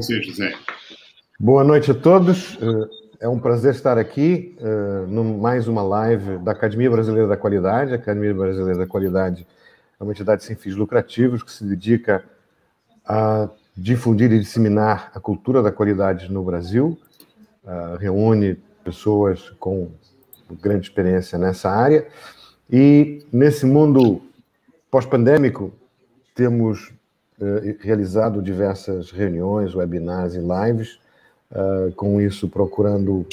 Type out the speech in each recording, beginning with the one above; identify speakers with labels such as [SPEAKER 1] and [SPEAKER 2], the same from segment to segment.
[SPEAKER 1] você, José.
[SPEAKER 2] Boa noite a todos. É um prazer estar aqui uh, no mais uma live da Academia Brasileira da Qualidade. A Academia Brasileira da Qualidade é uma entidade sem fins lucrativos que se dedica a difundir e disseminar a cultura da qualidade no Brasil. Uh, reúne pessoas com grande experiência nessa área. E nesse mundo pós-pandêmico, temos realizado diversas reuniões, webinars e lives uh, com isso procurando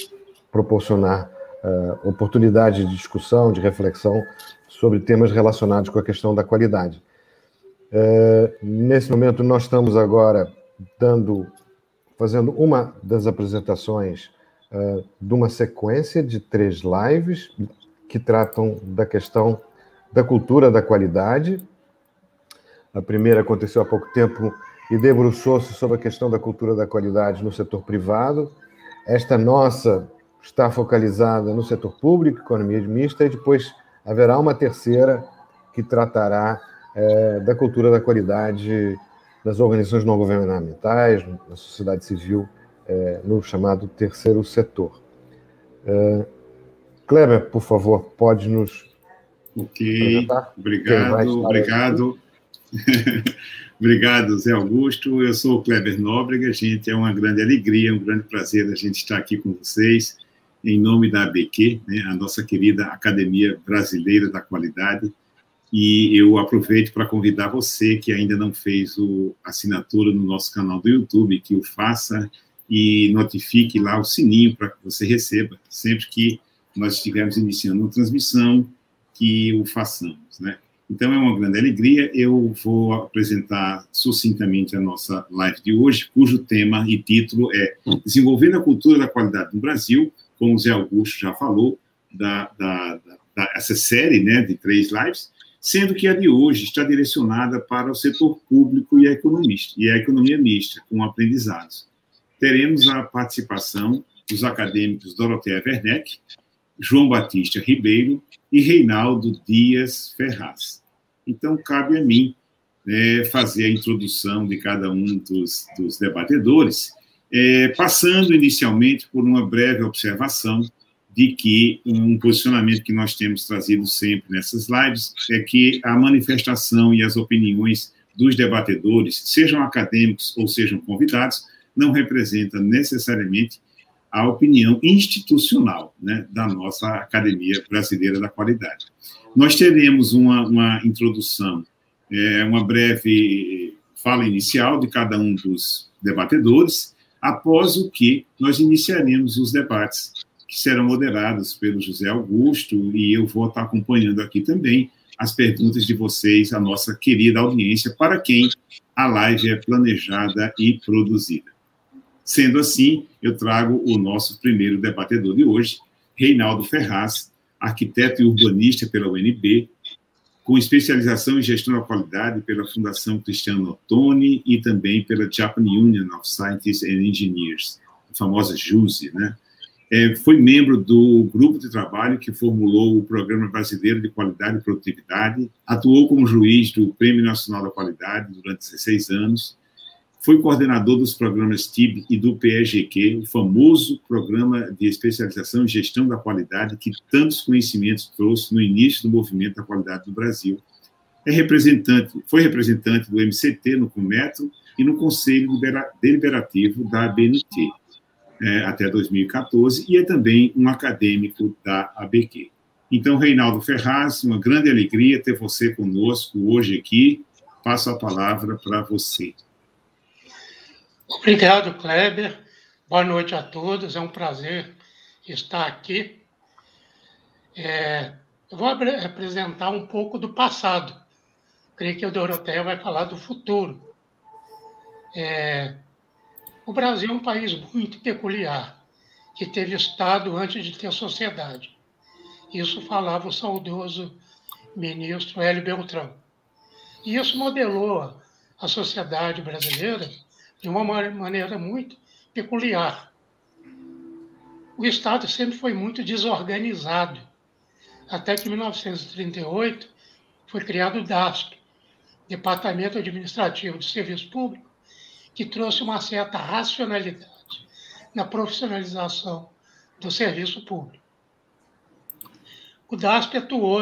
[SPEAKER 2] proporcionar uh, oportunidade de discussão, de reflexão sobre temas relacionados com a questão da qualidade. Nesse momento, nós estamos agora dando, fazendo uma das apresentações de uma sequência de três lives que tratam da questão da cultura da qualidade. A primeira aconteceu há pouco tempo e debruçou-se sobre a questão da cultura da qualidade no setor privado. Esta nossa está focalizada no setor público, economia mista, e depois haverá uma terceira que tratará é, da cultura da qualidade das organizações não governamentais, na sociedade civil, é, no chamado terceiro setor. É, Kleber, por favor, pode nos.
[SPEAKER 1] Ok, apresentar? obrigado, obrigado. Obrigado, Zé Augusto. Eu sou o Kleber Nóbrega. Gente, é uma grande alegria, um grande prazer a gente estar aqui com vocês, em nome da ABQ, né, a nossa querida Academia Brasileira da Qualidade. E eu aproveito para convidar você que ainda não fez o assinatura no nosso canal do YouTube, que o faça e notifique lá o sininho para que você receba sempre que nós estivermos iniciando uma transmissão, que o façamos, né? Então, é uma grande alegria. Eu vou apresentar sucintamente a nossa live de hoje, cujo tema e título é Desenvolvendo a Cultura da Qualidade no Brasil, como o Zé Augusto já falou, da, da, da, da, essa série né, de três lives, sendo que a de hoje está direcionada para o setor público e a, economista, e a economia mista, com aprendizados. Teremos a participação dos acadêmicos Doroteia Werneck, João Batista Ribeiro e Reinaldo Dias Ferraz. Então, cabe a mim né, fazer a introdução de cada um dos, dos debatedores, é, passando inicialmente por uma breve observação de que um posicionamento que nós temos trazido sempre nessas lives é que a manifestação e as opiniões dos debatedores, sejam acadêmicos ou sejam convidados, não representam necessariamente a opinião institucional né, da nossa Academia Brasileira da Qualidade. Nós teremos uma, uma introdução, é, uma breve fala inicial de cada um dos debatedores, após o que nós iniciaremos os debates, que serão moderados pelo José Augusto, e eu vou estar acompanhando aqui também as perguntas de vocês, a nossa querida audiência, para quem a live é planejada e produzida. Sendo assim, eu trago o nosso primeiro debatedor de hoje, Reinaldo Ferraz, arquiteto e urbanista pela UNB, com especialização em gestão da qualidade pela Fundação Cristiano Ottoni e também pela Japan Union of Scientists and Engineers, a famosa JUSE, né? É, foi membro do grupo de trabalho que formulou o Programa Brasileiro de Qualidade e Produtividade, atuou como juiz do Prêmio Nacional da Qualidade durante 16 anos, foi coordenador dos programas TIB e do PEGQ, o famoso programa de especialização em gestão da qualidade que tantos conhecimentos trouxe no início do movimento da qualidade do Brasil. É representante, foi representante do MCT no Cometro e no Conselho Deliberativo da ABNT é, até 2014 e é também um acadêmico da ABQ. Então, Reinaldo Ferraz, uma grande alegria ter você conosco hoje aqui. Passo a palavra para você.
[SPEAKER 3] Obrigado, Kleber. Boa noite a todos. É um prazer estar aqui. É, eu vou apresentar um pouco do passado. Creio que o Doroteia vai falar do futuro. É, o Brasil é um país muito peculiar, que teve Estado antes de ter sociedade. Isso falava o saudoso ministro Hélio Beltrão. E isso modelou a sociedade brasileira de uma maneira muito peculiar. O Estado sempre foi muito desorganizado, até que em 1938 foi criado o DASP, Departamento Administrativo de Serviço Público, que trouxe uma certa racionalidade na profissionalização do serviço público. O DASP atuou,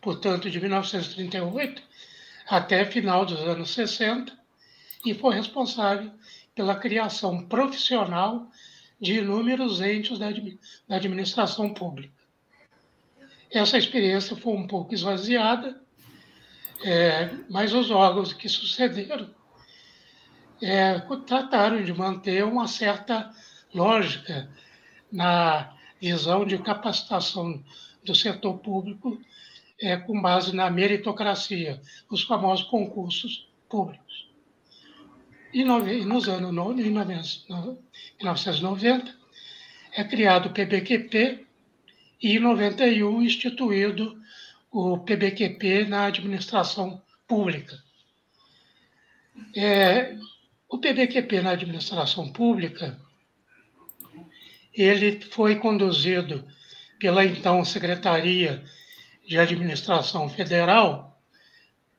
[SPEAKER 3] portanto, de 1938 até final dos anos 60 e foi responsável pela criação profissional de inúmeros entes da, administração pública. Essa experiência foi um pouco esvaziada, é, mas os órgãos que sucederam é, trataram de manter uma certa lógica na visão de capacitação do setor público é, com base na meritocracia, os famosos concursos públicos. E nos anos 1990 é criado o PBQP e em 91 instituído o PBQP na administração pública. É, o PBQP na administração pública ele foi conduzido pela então Secretaria de Administração Federal,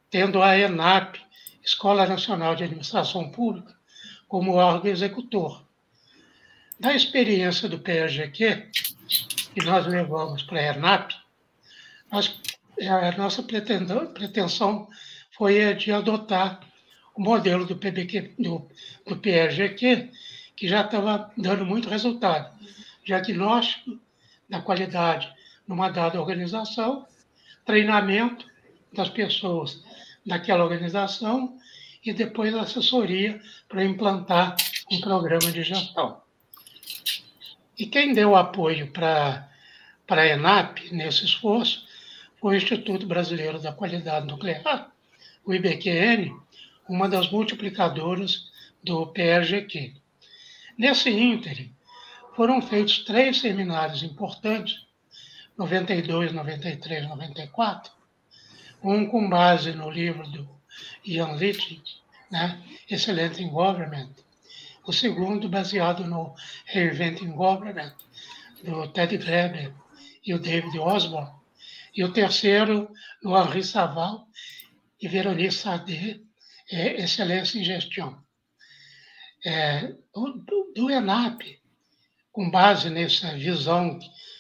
[SPEAKER 3] tendo a ENAP, Escola Nacional de Administração Pública, como órgão executor. Da experiência do PRGQ, que nós levamos para a ENAP, nós, a nossa pretensão foi de adotar o modelo do, PBQ, do, do que já estava dando muito resultado. Diagnóstico da qualidade numa dada organização, treinamento das pessoas daquela organização e depois assessoria para implantar um programa de gestão. E quem deu apoio para, a ENAP nesse esforço foi o Instituto Brasileiro da Qualidade Nuclear, o IBQN, uma das multiplicadoras do PRGQ. Nesse ínterim, foram feitos três seminários importantes, 92, 93, 94, um com base no livro do Ian Little, né, Excelente Government, o segundo baseado no Reinventing Government, do Ted Greber e o David Osborne, e o terceiro no Henri Saval e Veronique Sade, é, Excelência em Gestão. É, do, do ENAP, com base nessa visão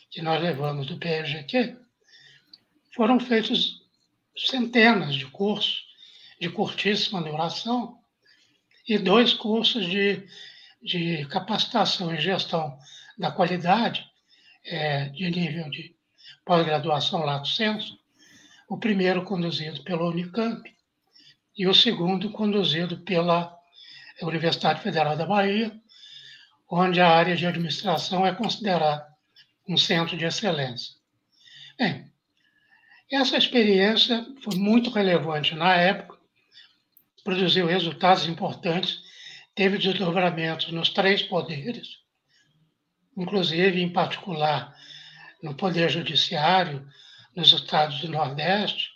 [SPEAKER 3] que nós levamos do PRGQ, foram feitos centenas de cursos de curtíssima duração e dois cursos de, de capacitação em gestão da qualidade, é, de nível de pós-graduação lato sensu, o primeiro conduzido pela Unicamp e o segundo conduzido pela Universidade Federal da Bahia, onde a área de administração é considerada um centro de excelência. Bem, essa experiência foi muito relevante na época, produziu resultados importantes, teve desdobramentos nos três poderes, inclusive, em particular, no Poder Judiciário, nos estados do Nordeste.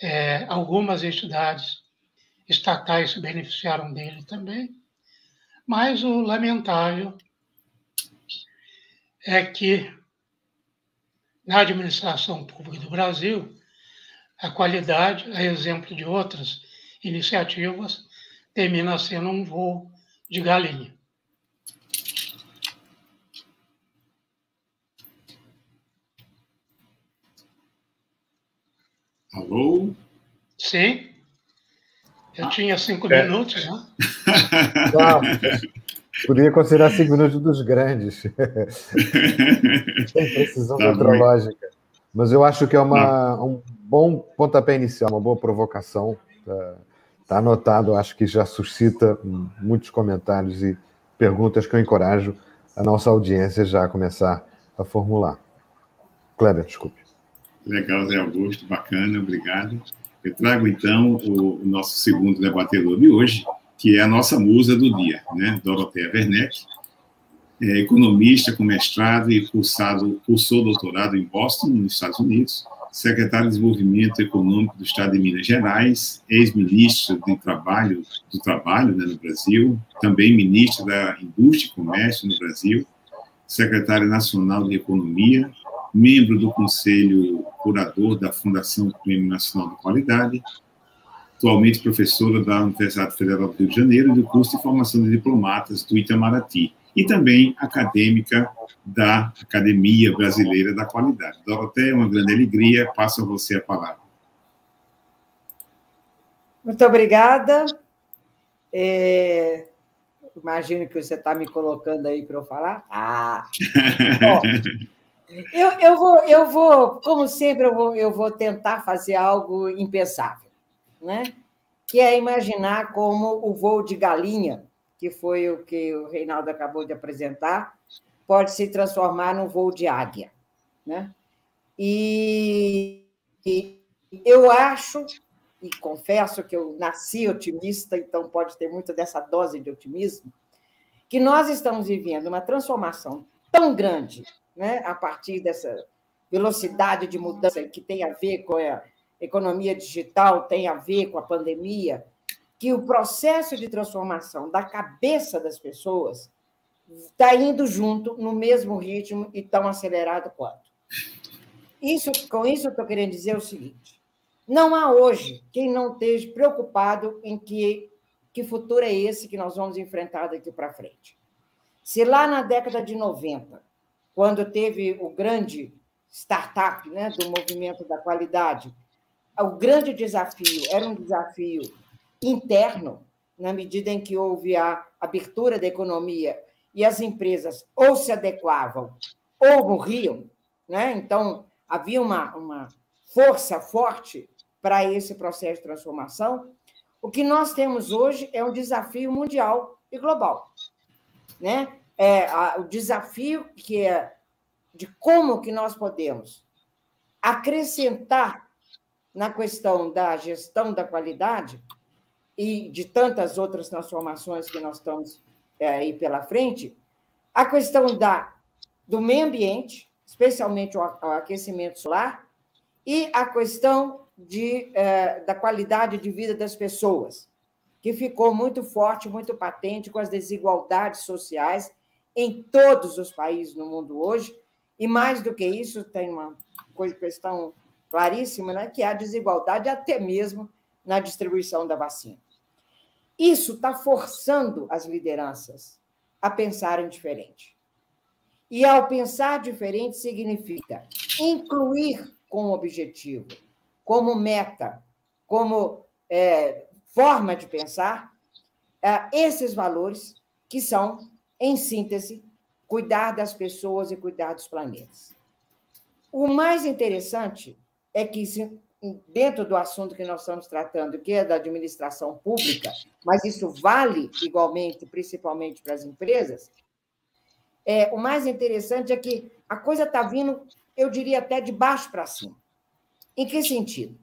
[SPEAKER 3] É, algumas entidades estatais se beneficiaram dele também. Mas o lamentável é que na administração pública do Brasil, a qualidade, a exemplo de outras iniciativas, termina sendo um voo de galinha.
[SPEAKER 1] Alô?
[SPEAKER 3] Sim. Eu tinha cinco é. minutos, né?
[SPEAKER 2] Podia considerar cinco minutos dos grandes. Sem precisão tá meteorológica. Mas eu acho que é uma, um bom pontapé inicial, uma boa provocação. Está tá anotado, acho que já suscita muitos comentários e perguntas que eu encorajo a nossa audiência já a começar a formular. Kleber, desculpe.
[SPEAKER 1] Legal, Zé Augusto, bacana, obrigado. Eu trago, então, o nosso segundo debatedor de hoje, que é a nossa musa do dia, né? Doroteia Werneck, é economista com mestrado e cursado, cursou doutorado em Boston, nos Estados Unidos, secretário de Desenvolvimento Econômico do Estado de Minas Gerais, ex-ministro de Trabalho, do Trabalho né, no Brasil, também ministro da Indústria e Comércio no Brasil, secretário nacional de Economia, membro do Conselho Curador da Fundação Prêmio Nacional de Qualidade, atualmente professora da Universidade Federal do Rio de Janeiro e do curso de formação de diplomatas do Itamaraty, e também acadêmica da Academia Brasileira da Qualidade. Doroteia, é uma grande alegria, passo a você a palavra.
[SPEAKER 4] Muito obrigada. É, imagino que você está me colocando aí para eu falar. Ah! Bom, eu, eu, vou, eu vou, como sempre, eu vou, eu vou tentar fazer algo impensável, né? que é imaginar como o voo de galinha, que foi o que o Reinaldo acabou de apresentar, pode se transformar num voo de águia. Né? E, e eu acho, e confesso que eu nasci otimista, então pode ter muita dessa dose de otimismo, que nós estamos vivendo uma transformação tão grande né, a partir dessa velocidade de mudança que tem a ver com a economia digital, tem a ver com a pandemia, que o processo de transformação da cabeça das pessoas está indo junto no mesmo ritmo e tão acelerado quanto. Isso, com isso, eu estou querendo dizer o seguinte: não há hoje quem não esteja preocupado em que, que futuro é esse que nós vamos enfrentar daqui para frente. Se lá na década de 90, quando teve o grande startup né, do movimento da qualidade, o grande desafio era um desafio interno, na medida em que houve a abertura da economia e as empresas ou se adequavam ou morriam, né? então havia uma, uma força forte para esse processo de transformação. O que nós temos hoje é um desafio mundial e global. Né? É, a, o desafio que é de como que nós podemos acrescentar na questão da gestão da qualidade e de tantas outras transformações que nós estamos é, aí pela frente, a questão da, do meio ambiente, especialmente o, aquecimento solar, e a questão de, é, da qualidade de vida das pessoas, que ficou muito forte, muito patente com as desigualdades sociais em todos os países no mundo hoje, e mais do que isso, tem uma questão claríssima, né, que é a desigualdade até mesmo na distribuição da vacina. Isso está forçando as lideranças a pensarem diferente. E ao pensar diferente significa incluir como objetivo, como meta, como é, forma de pensar, é, esses valores que são, em síntese, cuidar das pessoas e cuidar dos planetas. O mais interessante é que, dentro do assunto que nós estamos tratando, que é da administração pública, mas isso vale igualmente, principalmente para as empresas, é, o mais interessante é que a coisa está vindo, eu diria até de baixo para cima. Em que sentido?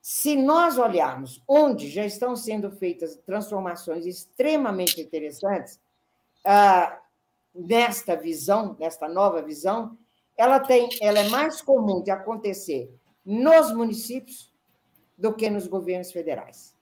[SPEAKER 4] Se nós olharmos onde já estão sendo feitas transformações extremamente interessantes, ah, nesta visão, nesta nova visão, ela tem, ela é mais comum de acontecer nos municípios do que nos governos federais.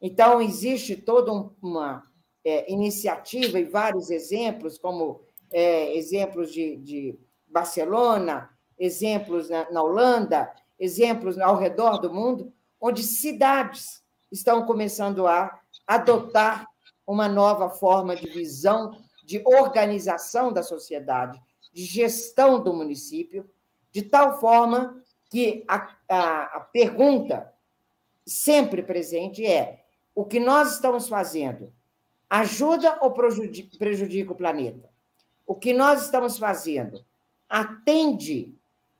[SPEAKER 4] Então existe toda uma é, iniciativa e vários exemplos, como é, exemplos de, de, Barcelona, exemplos na, na Holanda, exemplos ao redor do mundo, onde cidades estão começando a adotar uma nova forma de visão de organização da sociedade, de gestão do município, de tal forma que a, a, a pergunta sempre presente é: o que nós estamos fazendo ajuda ou prejudica, prejudica o planeta? O que nós estamos fazendo atende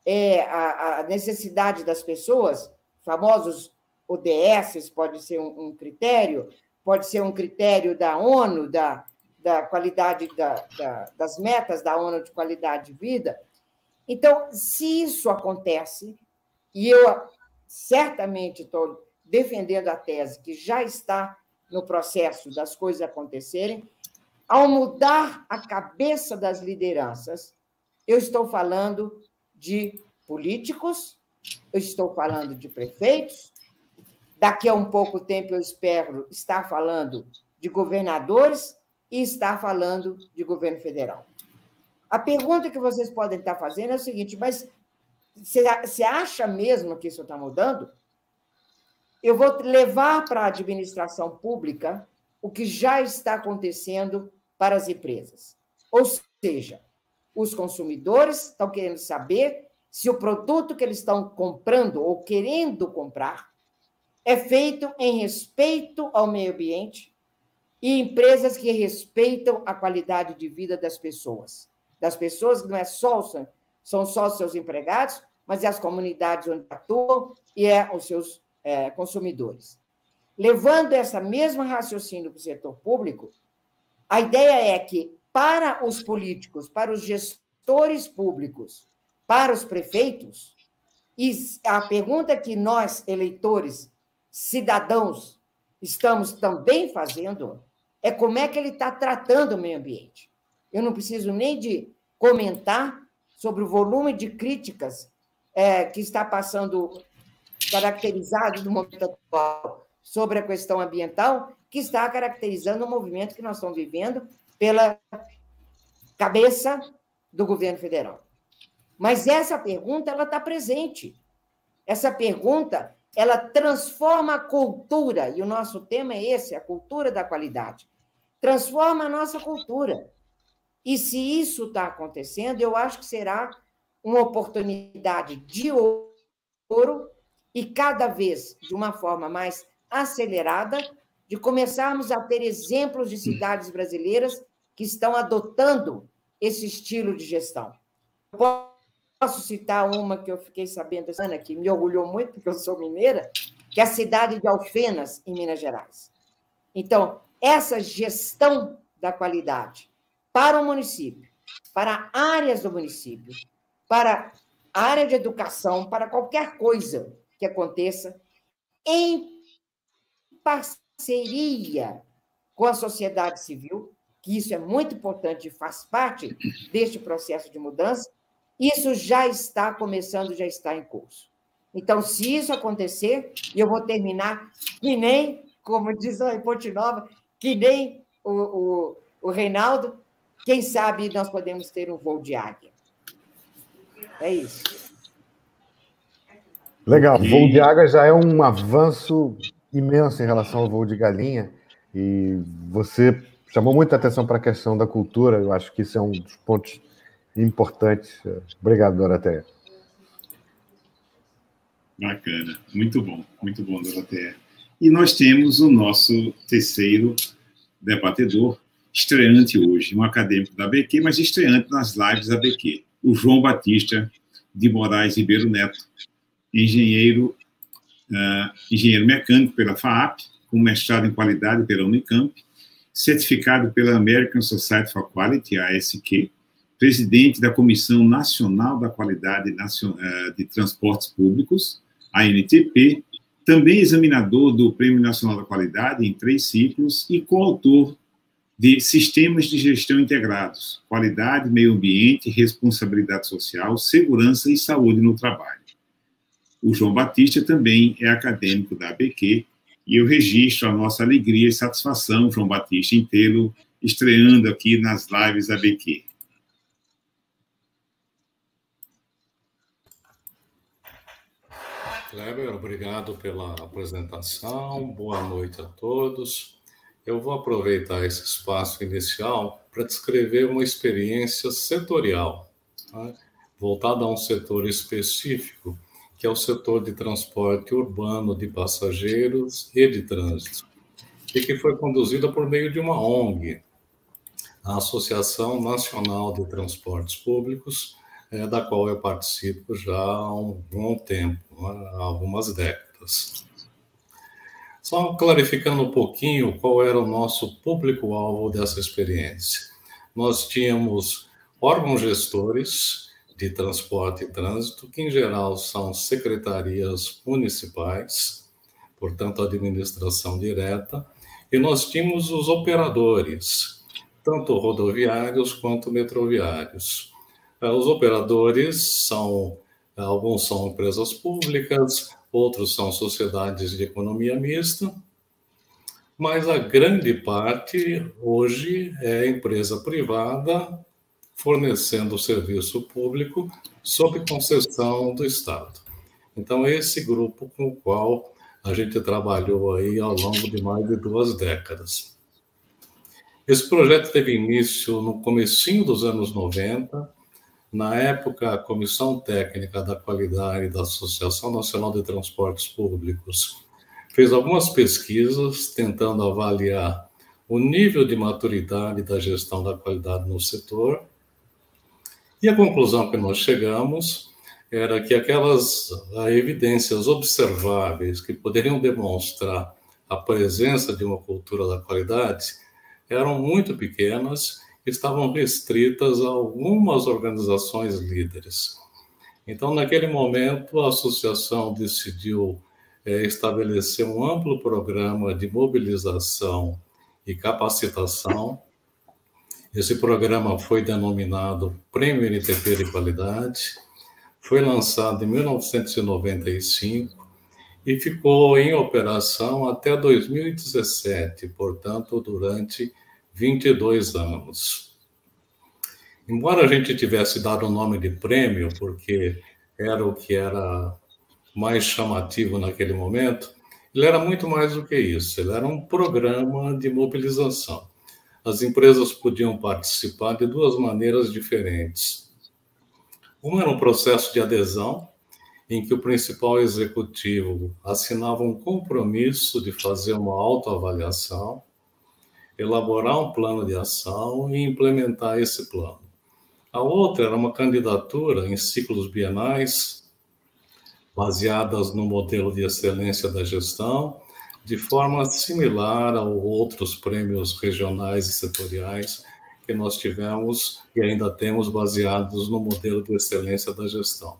[SPEAKER 4] é, a, a, necessidade das pessoas, famosos ODS, pode ser um, um, critério, pode ser um critério da ONU, da, da qualidade da, da, das metas da ONU de qualidade de vida. Então, se isso acontece, e eu certamente estou defendendo a tese que já está no processo das coisas acontecerem, ao mudar a cabeça das lideranças, eu estou falando de políticos, eu estou falando de prefeitos, daqui a um pouco tempo eu espero estar falando de governadores e está falando de governo federal. A pergunta que vocês podem estar fazendo é o seguinte: mas você acha mesmo que isso está mudando? eu vou levar para a administração pública o que já está acontecendo para as empresas. Ou seja, os consumidores estão querendo saber se o produto que eles estão comprando ou querendo comprar é feito em respeito ao meio ambiente e empresas que respeitam a qualidade de vida das pessoas. Das pessoas que não é só são só os seus empregados, mas é as comunidades onde atuam e é os seus é, consumidores. Levando essa mesma raciocínio para o setor público, a ideia é que, para os políticos, para os gestores públicos, para os prefeitos, e a pergunta que nós, eleitores, cidadãos, estamos também fazendo é como é que ele está tratando o meio ambiente. Eu não preciso nem de comentar sobre o volume de críticas é, que está passando caracterizado no momento atual sobre a questão ambiental, que está caracterizando o movimento que nós estamos vivendo pela cabeça do governo federal. Mas essa pergunta ela está presente. Essa pergunta ela transforma a cultura e o nosso tema é esse, a cultura da qualidade. Transforma a nossa cultura. E se isso está acontecendo, eu acho que será uma oportunidade de ouro e cada vez de uma forma mais acelerada de começarmos a ter exemplos de cidades brasileiras que estão adotando esse estilo de gestão. Posso citar uma que eu fiquei sabendo, Ana, que me orgulhou muito, porque eu sou mineira, que é a cidade de Alfenas, em Minas Gerais. Então, essa gestão da qualidade para o município, para áreas do município, para área de educação, para qualquer coisa que aconteça em parceria com a sociedade civil, que isso é muito importante e faz parte deste processo de mudança, isso já está começando, já está em curso. Então, se isso acontecer, eu vou terminar que nem, como diz a Ponte Nova, que nem o, o, o Reinaldo, quem sabe nós podemos ter um voo de águia. É isso.
[SPEAKER 2] Legal. E... Voo de águia já é um avanço imenso em relação ao voo de galinha. E você chamou muita atenção para a questão da cultura. Eu acho que isso é um dos pontos importantes. Obrigado, Doroteia.
[SPEAKER 1] Bacana. Muito bom. Muito bom, Doroteia. E nós temos o nosso terceiro debatedor, estreante hoje, um acadêmico da BQ, mas estreante nas lives da BQ, o João Batista de Moraes Ribeiro Neto, engenheiro, uh, engenheiro mecânico pela FAAP, com mestrado em qualidade pela Unicamp, certificado pela American Society for Quality, ASQ, presidente da Comissão Nacional da Qualidade eh, de Transportes Públicos, ANTP, também examinador do Prêmio Nacional da Qualidade em três ciclos e coautor de Sistemas de Gestão Integrados, Qualidade, Meio Ambiente, Responsabilidade Social, Segurança e Saúde no Trabalho. O João Batista também é acadêmico da ABQ e eu registro a nossa alegria e satisfação, João Batista, em tê-lo estreando aqui nas lives da ABQ.
[SPEAKER 5] Kleber, obrigado pela apresentação. Boa noite a todos. Eu vou aproveitar esse espaço inicial para descrever uma experiência setorial, tá? voltada a um setor específico que é o setor de transporte urbano de passageiros e de trânsito, e que foi conduzida por meio de uma ONG, a Associação Nacional de Transportes Públicos, é, da qual eu participo já há um bom tempo, há algumas décadas. Só clarificando um pouquinho qual era o nosso público-alvo dessa experiência. Nós tínhamos órgãos gestores de Transporte e Trânsito, que em geral são secretarias municipais, portanto, administração direta, e nós tínhamos os operadores, tanto rodoviários quanto metroviários. Eh, os operadores são, alguns são empresas públicas, outros são sociedades de economia mista, mas a grande parte hoje é empresa privada fornecendo serviço público sob concessão do Estado. Então, esse grupo com o qual a gente trabalhou aí ao longo de mais de duas décadas. Esse projeto teve início no comecinho dos anos 90, na época, a Comissão Técnica da Qualidade da Associação Nacional de Transportes Públicos fez algumas pesquisas tentando avaliar o nível de maturidade da gestão da qualidade no setor. E a conclusão que nós chegamos era que aquelas evidências observáveis que poderiam demonstrar a presença de uma cultura da qualidade eram muito pequenas estavam restritas a algumas organizações líderes. Então, naquele momento, a associação decidiu é, estabelecer um amplo programa de mobilização e capacitação. Esse programa foi denominado Prêmio NTP de Qualidade, foi lançado em 1995 e ficou em operação até 2017, portanto, durante 22 anos. Embora a gente tivesse dado o nome de prêmio, porque era o que era mais chamativo naquele momento, ele era muito mais do que isso, ele era um programa de mobilização. As empresas podiam participar de duas maneiras diferentes. Uma era um processo de adesão, em que o principal executivo assinava um compromisso de fazer uma autoavaliação, elaborar um plano de ação e implementar esse plano. A outra era uma candidatura em ciclos bienais, baseadas no modelo de excelência da gestão, de forma similar a outros prêmios regionais e setoriais que nós tivemos e ainda temos baseados no modelo de excelência da gestão.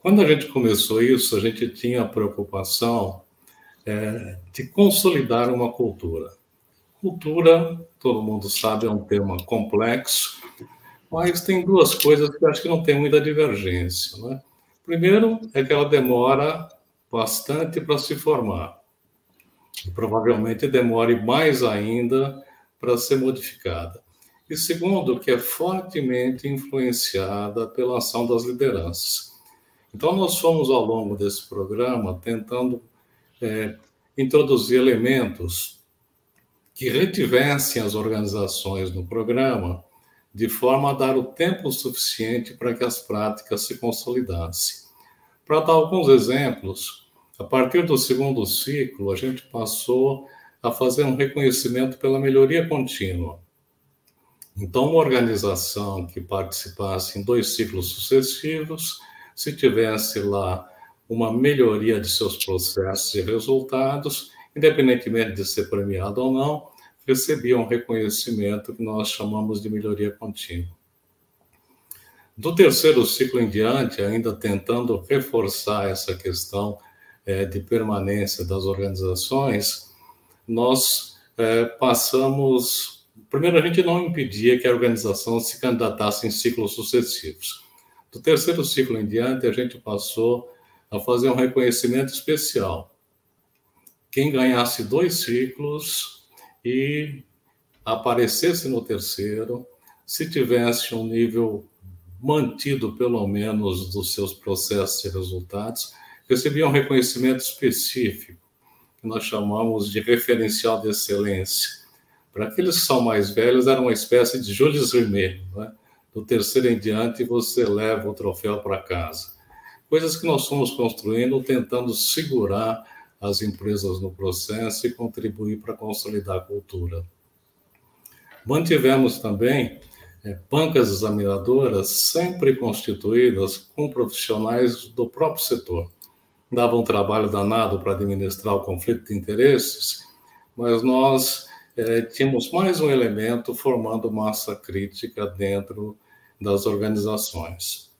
[SPEAKER 5] Quando a gente começou isso, a gente tinha a preocupação é, de consolidar uma cultura. Cultura, todo mundo sabe, é um tema complexo, mas tem duas coisas que acho que não tem muita divergência. Né? Primeiro é que ela demora bastante para se formar. E provavelmente demore mais ainda para ser modificada. E segundo, que é fortemente influenciada pela ação das lideranças. Então, nós fomos ao longo desse programa tentando é, introduzir elementos que retivessem as organizações no programa de forma a dar o tempo suficiente para que as práticas se consolidassem. Para dar alguns exemplos, a partir do segundo ciclo, a gente passou a fazer um reconhecimento pela melhoria contínua. Então, uma organização que participasse em dois ciclos sucessivos, se tivesse lá uma melhoria de seus processos e resultados, independentemente de ser premiado ou não, recebia um reconhecimento que nós chamamos de melhoria contínua. Do terceiro ciclo em diante, ainda tentando reforçar essa questão é, de permanência das organizações, nós é, passamos. Primeiro, a gente não impedia que a organização se candidatasse em ciclos sucessivos. Do terceiro ciclo em diante, a gente passou a fazer um reconhecimento especial. Quem ganhasse dois ciclos e aparecesse no terceiro, se tivesse um nível mantido, pelo menos, dos seus processos e resultados, recebia um reconhecimento específico, que nós chamamos de referencial de excelência. Para aqueles que são mais velhos, era uma espécie de Jules Rimet. Né? Do terceiro em diante, você leva o troféu para casa. Coisas que nós fomos construindo, tentando segurar as empresas no processo e contribuir para consolidar a cultura. Mantivemos também é, bancas examinadoras sempre constituídas com profissionais do próprio setor. Dava um trabalho danado para administrar o conflito de interesses, mas nós é, tínhamos mais um elemento formando massa crítica dentro das organizações.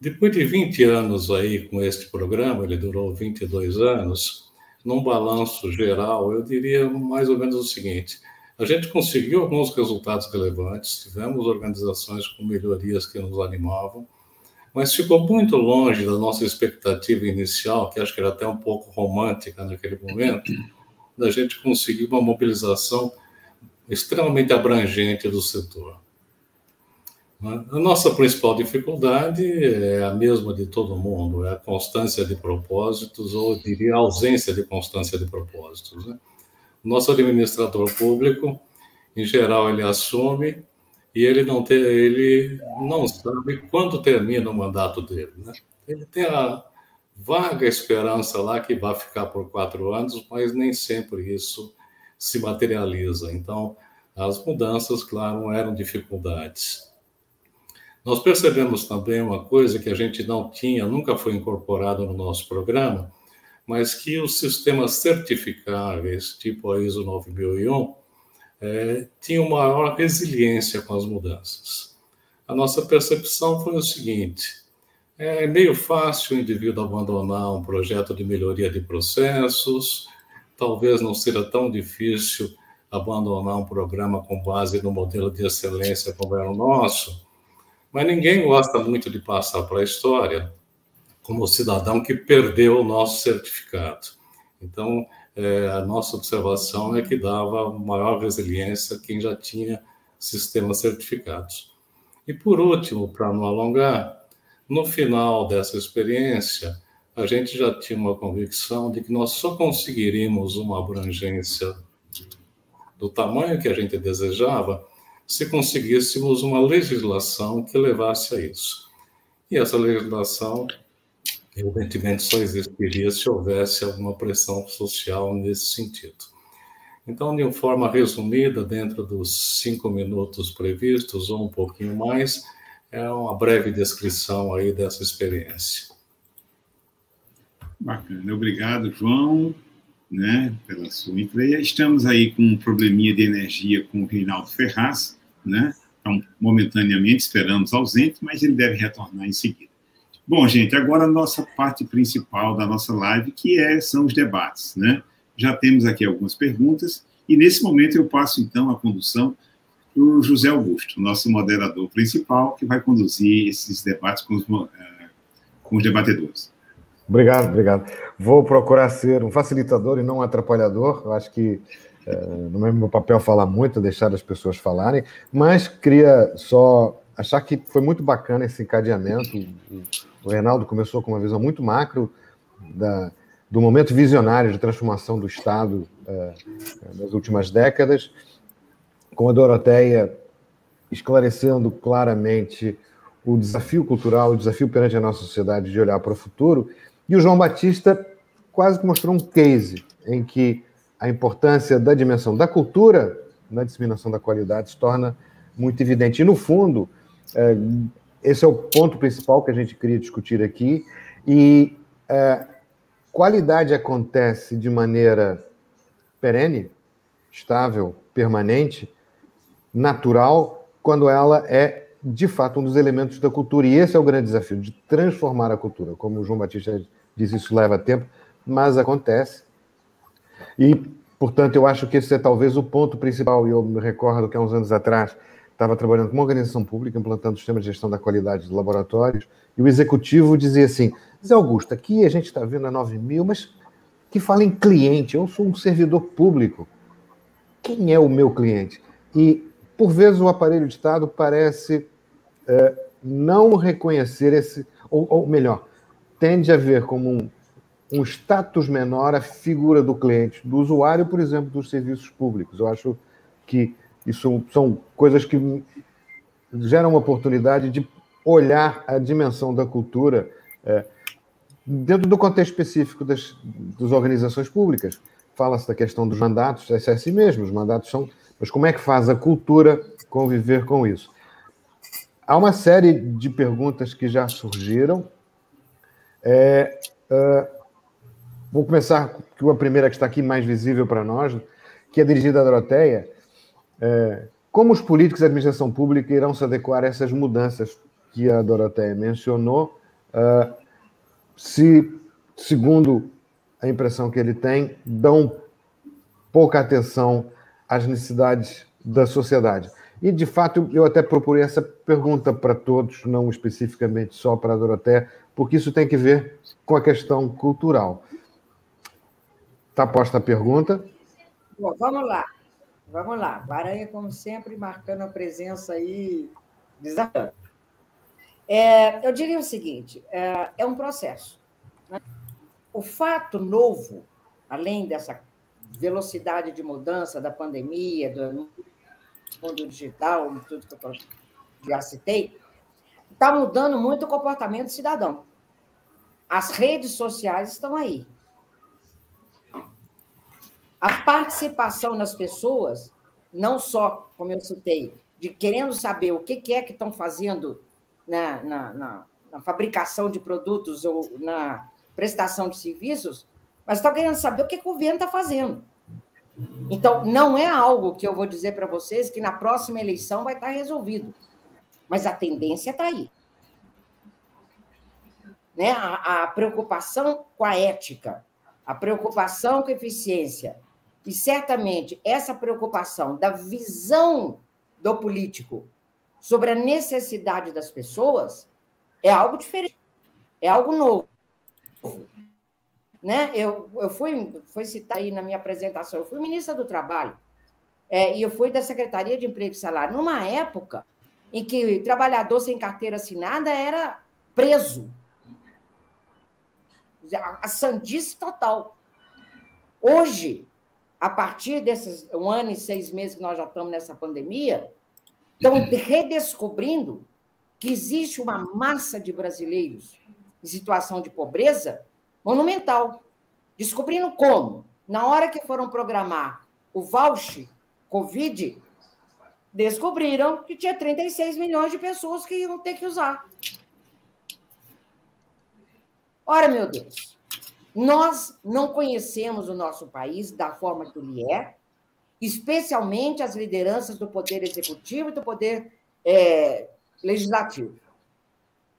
[SPEAKER 5] Depois de 20 anos aí com este programa, ele durou 22 anos, num balanço geral, eu diria mais ou menos o seguinte: a gente conseguiu alguns resultados relevantes, tivemos organizações com melhorias que nos animavam, mas ficou muito longe da nossa expectativa inicial, que acho que era até um pouco romântica naquele momento, da gente conseguir uma mobilização extremamente abrangente do setor. Né? A nossa principal dificuldade é a mesma de todo mundo, é a constância de propósitos, ou diria a ausência de constância de propósitos. Né? Nosso administrador público, em geral, ele assume e ele não, tem, ele não sabe quando termina o mandato dele. Né? Ele tem a vaga esperança lá que vai ficar por quatro anos, mas nem sempre isso se materializa. Então, as mudanças, claro, eram dificuldades. Nós percebemos também uma coisa que a gente não tinha, nunca foi incorporado no nosso programa, mas que os sistemas certificáveis, tipo a ISO 9001, é, tinham maior resiliência com as mudanças. A nossa percepção foi o seguinte: é meio fácil o indivíduo abandonar um projeto de melhoria de processos, talvez não seja tão difícil abandonar um programa com base no modelo de excelência como era o nosso, mas ninguém gosta muito de passar para a história como cidadão que perdeu o nosso certificado. Então, é, a nossa observação é que dava maior resiliência quem já tinha sistemas certificados. E, por último, para não alongar, no final dessa experiência, a gente já tinha uma convicção de que nós só conseguiríamos uma abrangência do tamanho que a gente desejava se conseguíssemos uma legislação que levasse a isso. E essa legislação, evidentemente, só existiria se houvesse alguma pressão social nesse sentido. Então, de uma forma resumida, dentro dos cinco minutos previstos, ou um pouquinho mais, é uma breve descrição aí dessa experiência.
[SPEAKER 1] Bacana, obrigado, João, né, pela sua entrega. Estamos aí com um probleminha de energia com o Reinaldo Ferraz, né? Então, momentaneamente esperamos ausente, mas ele deve retornar em seguida. Bom, gente, agora a nossa parte principal da nossa live, que é, são os debates, né? Já temos aqui algumas perguntas, e nesse momento eu passo, então, a condução para o José Augusto, nosso moderador principal, que vai conduzir esses debates com os, eh, com os debatedores.
[SPEAKER 2] Obrigado, obrigado. Vou procurar ser um facilitador e não um atrapalhador. Eu acho que não é meu papel falar muito, deixar as pessoas falarem, mas queria só achar que foi muito bacana esse encadeamento. O Reinaldo começou com uma visão muito macro da, do momento visionário de transformação do Estado é, nas últimas décadas, com a Doroteia esclarecendo claramente o desafio cultural, o desafio perante a nossa sociedade de olhar para o futuro, e o João Batista quase que mostrou um case em que a importância da dimensão da cultura na disseminação da qualidade se torna muito evidente. E, no fundo, é, esse é o ponto principal que a gente queria discutir aqui. E é, qualidade acontece de maneira perene, estável, permanente, natural, quando ela é, de fato, um dos elementos da cultura. E esse é o grande desafio, de transformar a cultura. Como o João Batista diz, isso leva tempo, mas acontece. E, portanto, eu acho que esse é talvez o ponto principal. E eu me recordo que há uns anos atrás estava trabalhando com uma organização pública, implantando sistemas de gestão da qualidade de laboratórios, e o executivo dizia assim: Zé Augusto, aqui a gente está vendo a 9 mil, mas que fala em cliente, eu sou um servidor público. Quem é o meu cliente? E, por vezes, o aparelho de Estado parece é, não reconhecer esse, ou, ou melhor, tende a ver como um um status menor à figura do cliente, do usuário, por exemplo, dos serviços públicos. Eu acho que isso são coisas que geram uma oportunidade de olhar a dimensão da cultura é, dentro do contexto específico das, das organizações públicas. Fala-se da questão dos mandatos, é assim mesmo, os mandatos são. Mas como é que faz a cultura conviver com isso? Há uma série de perguntas que já surgiram. É, uh, Vou começar com a primeira que está aqui mais visível para nós, que é dirigida à Doroteia. É, como os políticos e a administração pública irão se adequar a essas mudanças que a Doroteia mencionou, uh, se, segundo a impressão que ele tem, dão pouca atenção às necessidades da sociedade? E, de fato, eu até procurei essa pergunta para todos, não especificamente só para a Doroteia, porque isso tem que ver com a questão cultural. Está posta a pergunta.
[SPEAKER 4] Bom, vamos lá. Vamos lá. Baranha, como sempre, marcando a presença aí desafiando. É, eu diria o seguinte: é, é um processo. Né? O fato novo, além dessa velocidade de mudança da pandemia, do mundo digital, tudo que eu já citei, está mudando muito o comportamento do cidadão. As redes sociais estão aí. A participação nas pessoas, não só, como eu citei, de querendo saber o que é que estão fazendo na, na, na, na fabricação de produtos ou na prestação de serviços, mas estão querendo saber o que, que o governo está fazendo. Então, não é algo que eu vou dizer para vocês que na próxima eleição vai estar tá resolvido. Mas a tendência está aí. Né? A, a, preocupação com a ética, a preocupação com a eficiência, e certamente essa preocupação da visão do político sobre a necessidade das pessoas é algo diferente, é algo novo. Né? Eu, eu fui, fui citar aí na minha apresentação, eu fui ministra do Trabalho, é, e eu fui da Secretaria de Emprego e Salário, numa época em que trabalhador sem carteira assinada era preso. A sandice total. Hoje, a partir desses um ano e seis meses que nós já estamos nessa pandemia, estão redescobrindo que existe uma massa de brasileiros em situação de pobreza monumental. Descobrindo como? Na hora que foram programar o voucher Covid, descobriram que tinha 36 milhões de pessoas que iam ter que usar. Ora, meu Deus, nós não conhecemos o nosso país da forma que ele é, especialmente as lideranças do poder executivo e do poder é, legislativo.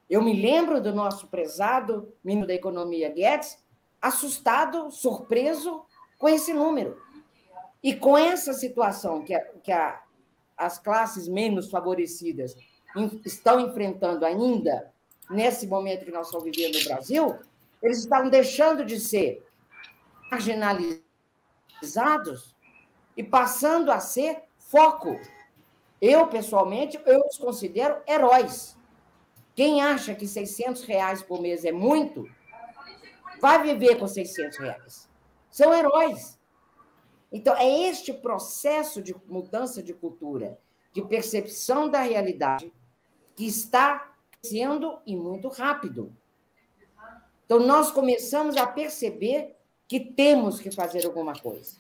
[SPEAKER 4] Eu me lembro do nosso prezado ministro da Economia Guedes, assustado, surpreso com esse número. E com essa situação que, a, que a, as classes menos favorecidas estão enfrentando ainda, nesse momento que nós estamos vivendo no Brasil, eles estão deixando de ser marginalizados e passando a ser foco. Eu, pessoalmente, eu os considero heróis. Quem acha que 600 reais por mês é muito, vai viver com 600 reais. São heróis. Então, é este processo de mudança de cultura, de percepção da realidade, que está sendo e muito rápido. Então, nós começamos a perceber que temos que fazer alguma coisa.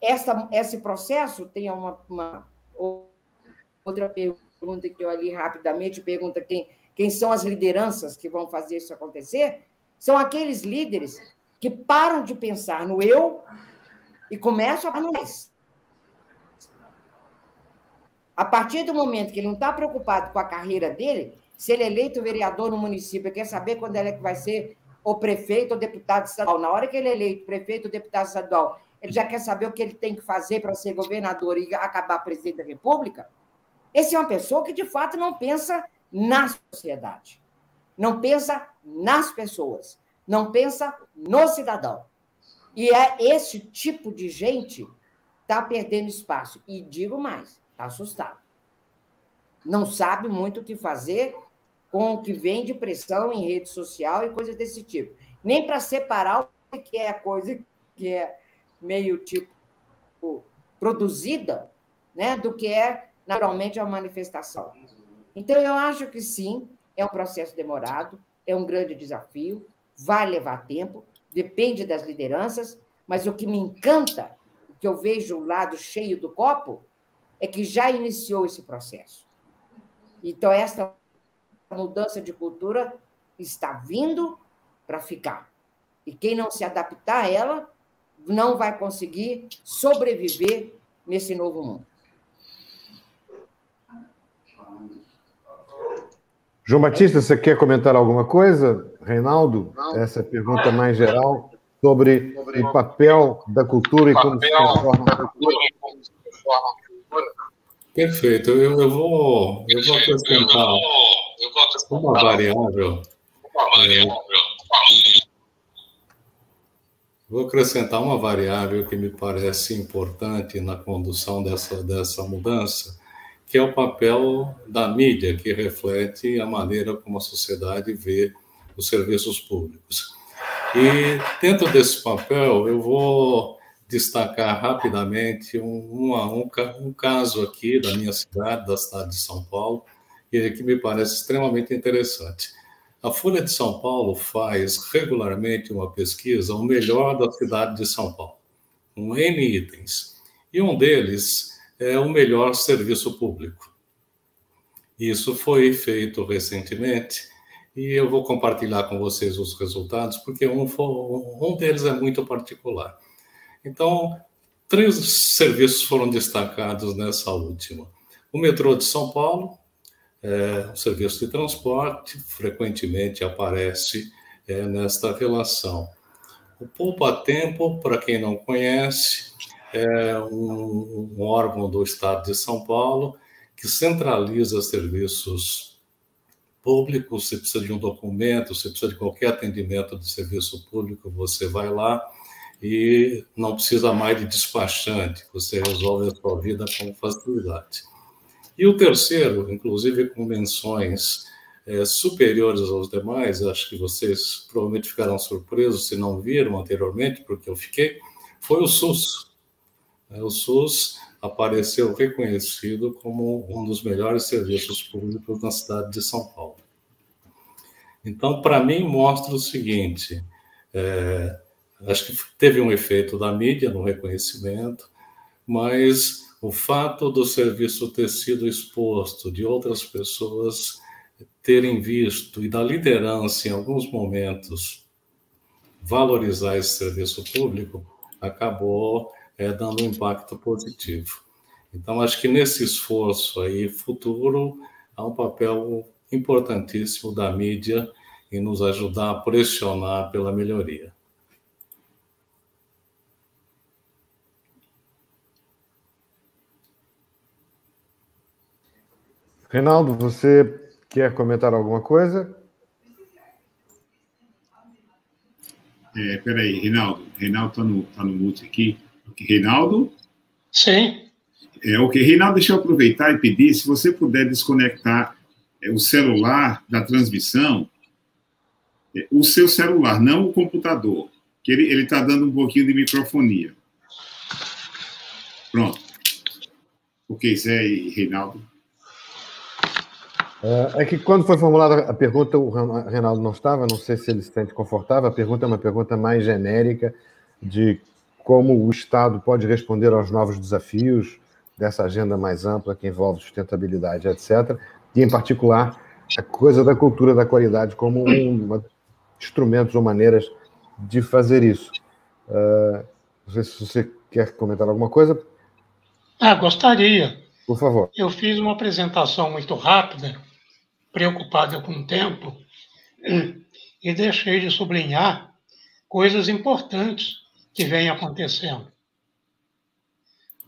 [SPEAKER 4] Essa, esse processo tem uma, uma outra pergunta que eu ali rapidamente pergunta quem, quem são as lideranças que vão fazer isso acontecer? São aqueles líderes que param de pensar no eu e começam a nós. A partir do momento que ele não está preocupado com a carreira dele, se ele é eleito vereador no município, quer saber quando é que vai ser o prefeito ou deputado estadual. Na hora que ele é eleito prefeito ou deputado estadual, ele já quer saber o que ele tem que fazer para ser governador e acabar presidente da República. Esse é uma pessoa que, de fato, não pensa na sociedade, não pensa nas pessoas, não pensa no cidadão. E é esse tipo de gente está perdendo espaço. E digo mais, está assustado. Não sabe muito o que fazer com o que vem de pressão em rede social e coisas desse tipo. Nem para separar o que é a coisa que é meio tipo produzida, né, do que é naturalmente a manifestação. Então eu acho que sim, é um processo demorado, é um grande desafio, vai levar tempo, depende das lideranças, mas o que me encanta, o que eu vejo o lado cheio do copo, é que já iniciou esse processo. Então esta mudança de cultura está vindo para ficar. E quem não se adaptar a ela não vai conseguir sobreviver nesse novo mundo.
[SPEAKER 2] João Batista, você quer comentar alguma coisa? Reinaldo, essa é pergunta mais geral sobre o papel da cultura e como se transforma a cultura.
[SPEAKER 5] Perfeito. Eu, eu, vou, eu vou acrescentar uma variável. É, vou acrescentar uma variável que me parece importante na condução dessa, dessa mudança, que é o papel da mídia, que reflete a maneira como a sociedade vê os serviços públicos. E dentro desse papel, eu vou destacar rapidamente um, um, um, caso aqui da minha cidade, da cidade de São Paulo, que me parece extremamente interessante. A Folha de São Paulo faz regularmente uma pesquisa, o melhor da cidade de São Paulo, com N itens. E um deles é o melhor serviço público. Isso foi feito recentemente e eu vou compartilhar com vocês os resultados, porque um, um deles é muito particular. Então, três serviços foram destacados nessa última. O metrô de São Paulo, é, o serviço de transporte, frequentemente aparece é, nesta relação. O Poupa Tempo, para quem não conhece, é um, um órgão do Estado de São Paulo que centraliza serviços públicos. Você precisa de um documento, você precisa de qualquer atendimento de serviço público, você vai lá e não precisa mais de despachante, você resolve a sua vida com facilidade. E o terceiro, inclusive com menções é, superiores aos demais, acho que vocês provavelmente ficarão surpresos se não viram anteriormente, porque eu fiquei, foi o SUS. É, o SUS apareceu reconhecido como um dos melhores serviços públicos na cidade de São Paulo. Então, para mim, mostra o seguinte: é, Acho que teve um efeito da mídia no reconhecimento, mas o fato do serviço ter sido exposto, de outras pessoas terem visto e da liderança em alguns momentos valorizar esse serviço público, acabou é, dando um impacto positivo. Então, acho que nesse esforço aí futuro, há um papel importantíssimo da mídia em nos ajudar a pressionar pela melhoria.
[SPEAKER 2] Reinaldo, você quer comentar alguma coisa?
[SPEAKER 1] É, peraí, Reinaldo. Reinaldo está no, tá no mute aqui. Reinaldo?
[SPEAKER 3] Sim.
[SPEAKER 1] É, ok. Reinaldo, deixa eu aproveitar e pedir, se você puder desconectar é, o celular da transmissão, é, o seu celular, não o computador, que ele está dando um pouquinho de microfonia. Pronto. Ok, Zé e Reinaldo.
[SPEAKER 2] É, é que quando foi formulada a pergunta, o Reinaldo não estava, não sei se ele se sente confortável. A pergunta é uma pergunta mais genérica de como o Estado pode responder aos novos desafios dessa agenda mais ampla que envolve sustentabilidade, etc. E, em particular, a coisa da cultura da qualidade como um, instrumentos ou maneiras de fazer isso. Uh, não sei se você quer comentar alguma coisa.
[SPEAKER 3] Ah, gostaria.
[SPEAKER 2] Por favor.
[SPEAKER 3] Eu fiz uma apresentação muito rápida preocupada com o tempo e deixei de sublinhar coisas importantes que vêm acontecendo.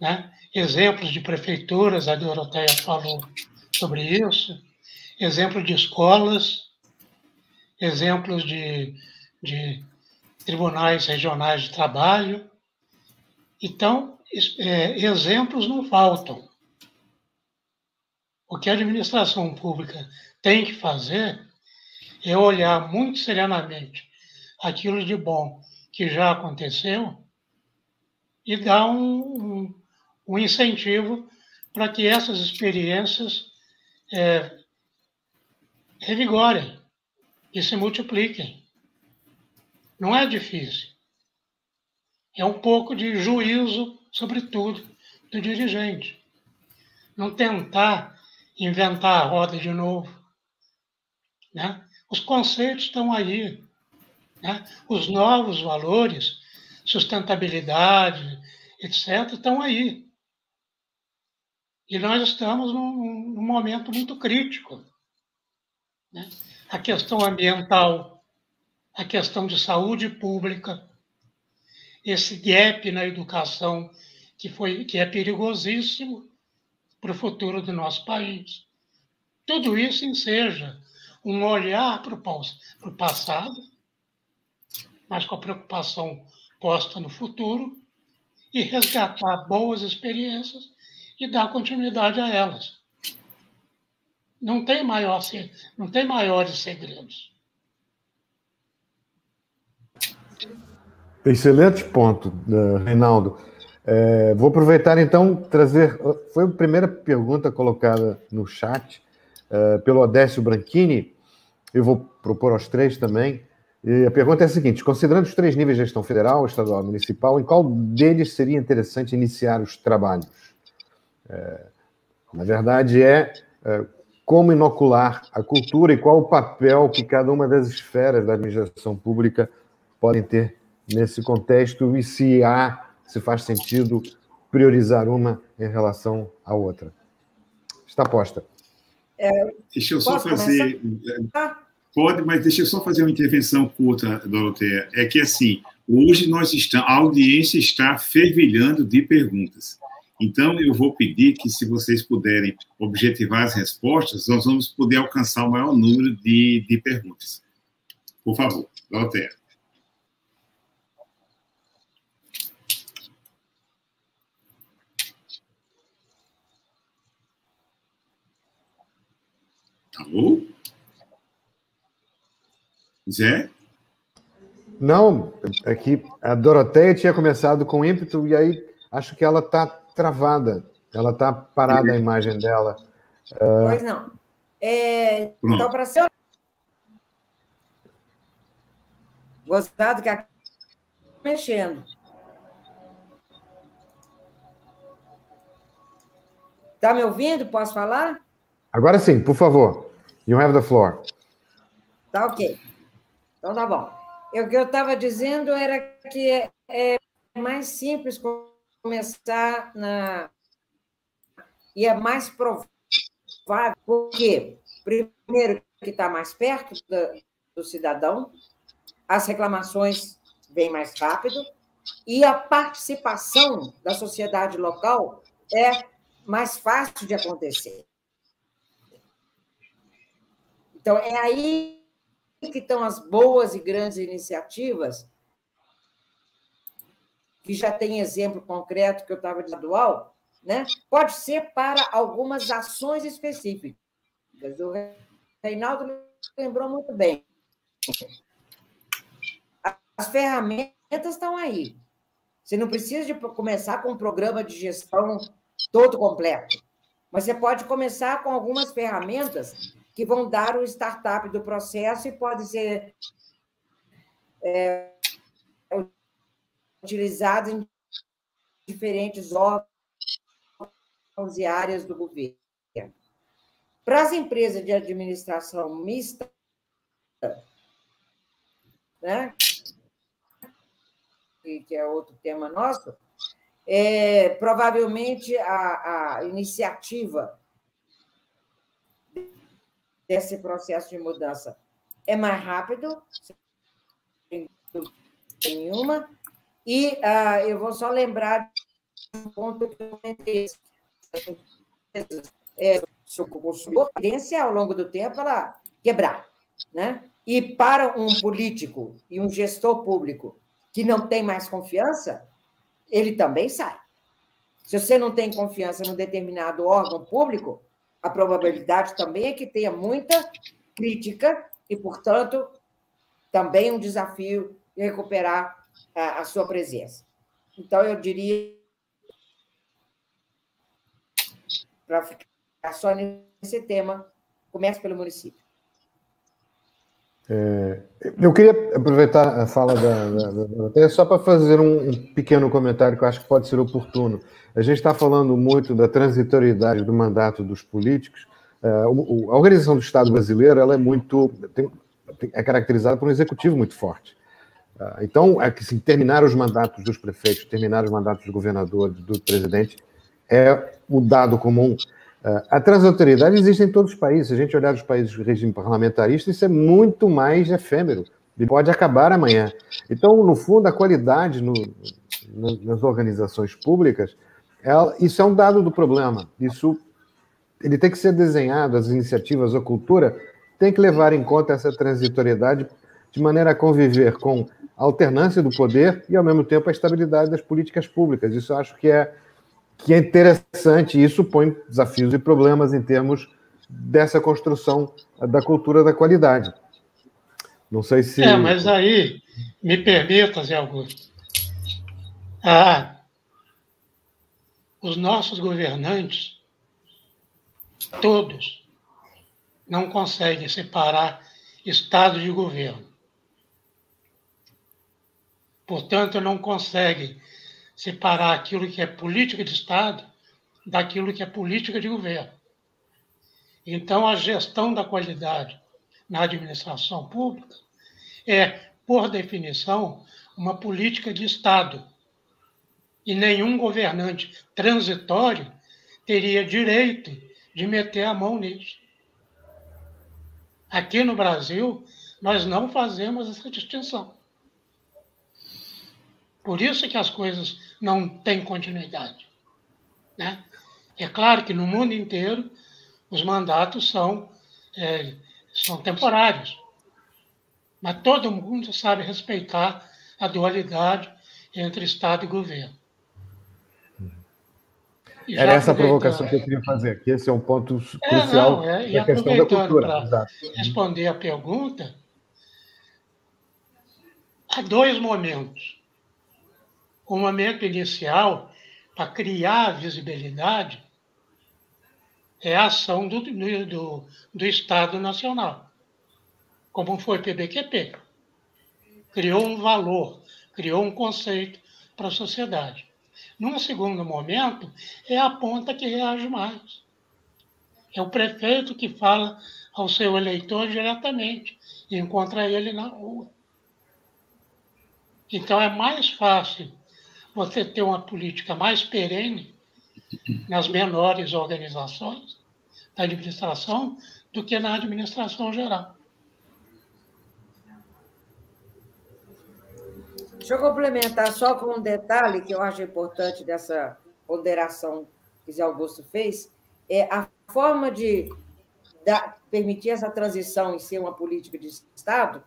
[SPEAKER 3] Né? Exemplos de prefeituras, a Doroteia falou sobre isso, exemplos de escolas, exemplos de, de tribunais regionais de trabalho. Então, é, exemplos não faltam. O que a administração pública tem que fazer é olhar muito serenamente aquilo de bom que já aconteceu e dar um, um, um incentivo para que essas experiências é, revigorem e se multipliquem. Não é difícil. É um pouco de juízo, sobretudo, do dirigente. Não tentar inventar a roda de novo né? Os conceitos estão aí. Né? Os novos valores, sustentabilidade, etc., estão aí. E nós estamos num, num momento muito crítico. Né? A questão ambiental, a questão de saúde pública, esse gap na educação que, foi, que é perigosíssimo para o futuro do nosso país. Tudo isso enseja um olhar para o passado, mas com a preocupação posta no futuro, e resgatar boas experiências e dar continuidade a elas. não tem, maior, não tem maiores segredos.
[SPEAKER 2] Excelente ponto, eh, Reinaldo. É, vou aproveitar então trazer. Foi a primeira pergunta colocada no chat é, pelo Odécio Branchini. Eu vou propor aos três também. E a pergunta é a seguinte: considerando os três níveis de gestão federal, estadual e municipal, em qual deles seria interessante iniciar os trabalhos? É, na verdade, é, é como inocular a cultura e qual o papel que cada uma das esferas da administração pública podem ter nesse contexto e se há, se faz sentido priorizar uma em relação à outra. Está posta.
[SPEAKER 1] É, deixa eu só fazer. Começar? Pode, mas deixa eu só fazer uma intervenção curta, Doroteia. É que assim, hoje nós estamos, a audiência está fervilhando de perguntas. Então, eu vou pedir que, se vocês puderem objetivar as respostas, nós vamos poder alcançar o maior número de, de perguntas. Por favor, Doroteia. Alô? Zé?
[SPEAKER 2] Não, é que a Doroteia tinha começado com ímpeto e aí acho que ela está travada. Ela está parada a imagem dela.
[SPEAKER 4] Uh... Pois não. É, então, para ser gostado que a mexendo. Está me ouvindo? Posso falar?
[SPEAKER 2] Agora sim, por favor. You have the floor.
[SPEAKER 4] Tá ok. Então tá bom. O que eu estava dizendo era que é, é mais simples começar na. E é mais provável, porque, primeiro, que está mais perto do, do cidadão, as reclamações vêm mais rápido, e a participação da sociedade local é mais fácil de acontecer. Então, é aí que estão as boas e grandes iniciativas, que já tem exemplo concreto que eu estava dizendo, estadual, né? pode ser para algumas ações específicas. O Reinaldo lembrou muito bem. As ferramentas estão aí. Você não precisa de começar com um programa de gestão todo completo, mas você pode começar com algumas ferramentas que vão dar o startup do processo e pode ser é, utilizado em diferentes órgãos e áreas do governo. Para as empresas de administração mista, né, que é outro tema nosso, é, provavelmente a, a iniciativa desse processo de mudança é mais rápido, sem nenhuma, e uh, eu vou só lembrar um ponto que eu comentei. É, a tendência ao longo do tempo ela quebrar. Né? E para um político e um gestor público que não tem mais confiança, ele também sai. Se você não tem confiança num determinado órgão público, a probabilidade também é que tenha muita crítica e, portanto, também um desafio de recuperar a, a sua presença. Então, eu diria, para ficar só nesse tema, comece pelo município.
[SPEAKER 2] É, eu queria aproveitar a fala da, da, da só para fazer um, um, pequeno comentário que eu acho que pode ser oportuno. A gente está falando muito da transitoriedade do mandato dos políticos. É, a organização do Estado brasileiro ela é muito tem, é caracterizada por um executivo muito forte. É, então, é que assim, terminar os mandatos dos prefeitos, terminar os mandatos dos governadores, do presidente, é o dado comum a transautoridade existe em todos os países. Se a gente olhar os países de regime parlamentarista, isso é muito mais efêmero e pode acabar amanhã. Então, no fundo, a qualidade no, no, nas organizações públicas, ela, isso é um dado do problema. Isso ele tem que ser desenhado, as iniciativas, a cultura tem que levar em conta essa transitoriedade de maneira a conviver com a alternância do poder e, ao mesmo tempo, a estabilidade das políticas públicas. Isso acho que é que é interessante e isso põe desafios e problemas em termos dessa construção da cultura da qualidade. Não sei se.
[SPEAKER 3] É, mas aí, me permita, Zé Augusto. Ah, os nossos governantes, todos, não conseguem separar Estado de governo. Portanto, não conseguem separar aquilo que é política de Estado daquilo que é política de governo. Então, a gestão da qualidade na administração pública é, por definição, uma política de Estado. E nenhum governante transitório teria direito de meter a mão nisso. Aqui no Brasil, nós não fazemos essa distinção. Por isso que as coisas não têm continuidade. Né? É claro que no mundo inteiro os mandatos são, é, são temporários, mas todo mundo sabe respeitar a dualidade entre Estado e governo.
[SPEAKER 2] E Era essa a provocação que eu queria fazer aqui. Esse é um ponto é, crucial não, é, da questão da cultura.
[SPEAKER 3] Responder a pergunta, há dois momentos. O momento inicial, para criar visibilidade, é a ação do, do, do Estado Nacional, como foi o PBQP. Criou um valor, criou um conceito para a sociedade. Num segundo momento, é a ponta que reage mais. É o prefeito que fala ao seu eleitor diretamente e encontra ele na rua. Então é mais fácil você ter uma política mais perene nas menores organizações da administração do que na administração geral.
[SPEAKER 4] Deixa eu complementar só com um detalhe que eu acho importante dessa ponderação que Zé Augusto fez, é a forma de da, permitir essa transição e ser uma política de Estado,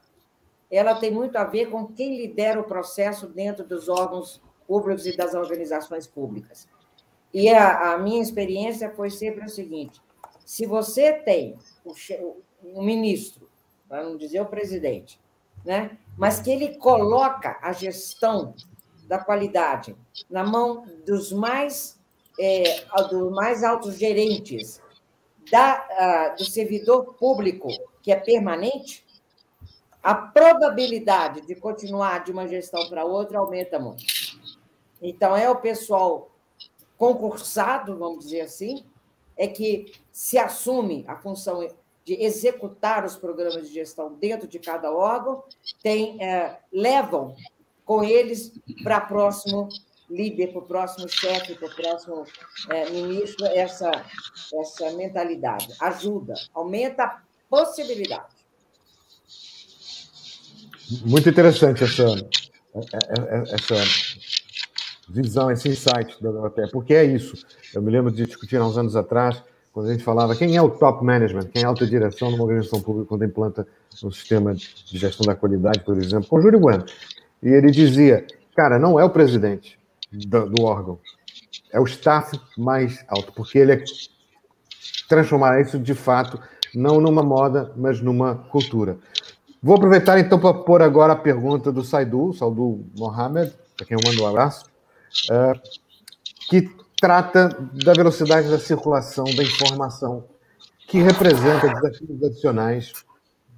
[SPEAKER 4] ela tem muito a ver com quem lidera o processo dentro dos órgãos públicos e das organizações públicas. E a, a minha experiência foi sempre o seguinte: se você tem o, o ministro, para não dizer o presidente, né? mas que ele coloca a gestão da qualidade na mão dos mais, é, dos mais altos gerentes da, uh, do servidor público, que é permanente, a probabilidade de continuar de uma gestão para outra aumenta muito. Então, é o pessoal concursado, vamos dizer assim, é que se assume a função de executar os programas de gestão dentro de cada órgão, tem, é, levam com eles para próximo líder, para o próximo chefe, para o próximo é, ministro, essa, essa mentalidade. Ajuda, aumenta a possibilidade.
[SPEAKER 2] Muito interessante essa, é, é, essa visão, esse insight da Doroteia, porque é isso. Eu me lembro de discutir há uns anos atrás, quando a gente falava quem é o top management, quem é a alta direção numa organização pública quando implanta um sistema de gestão da qualidade, por exemplo, com o Júlio Bueno. E ele dizia, cara, não é o presidente do, do órgão, é o staff mais alto, porque ele é transformar isso de fato não numa moda, mas numa cultura. Vou aproveitar então para pôr agora a pergunta do Saidu, Saidu Mohamed, para quem eu mando um abraço. É, que trata da velocidade da circulação da informação, que representa desafios adicionais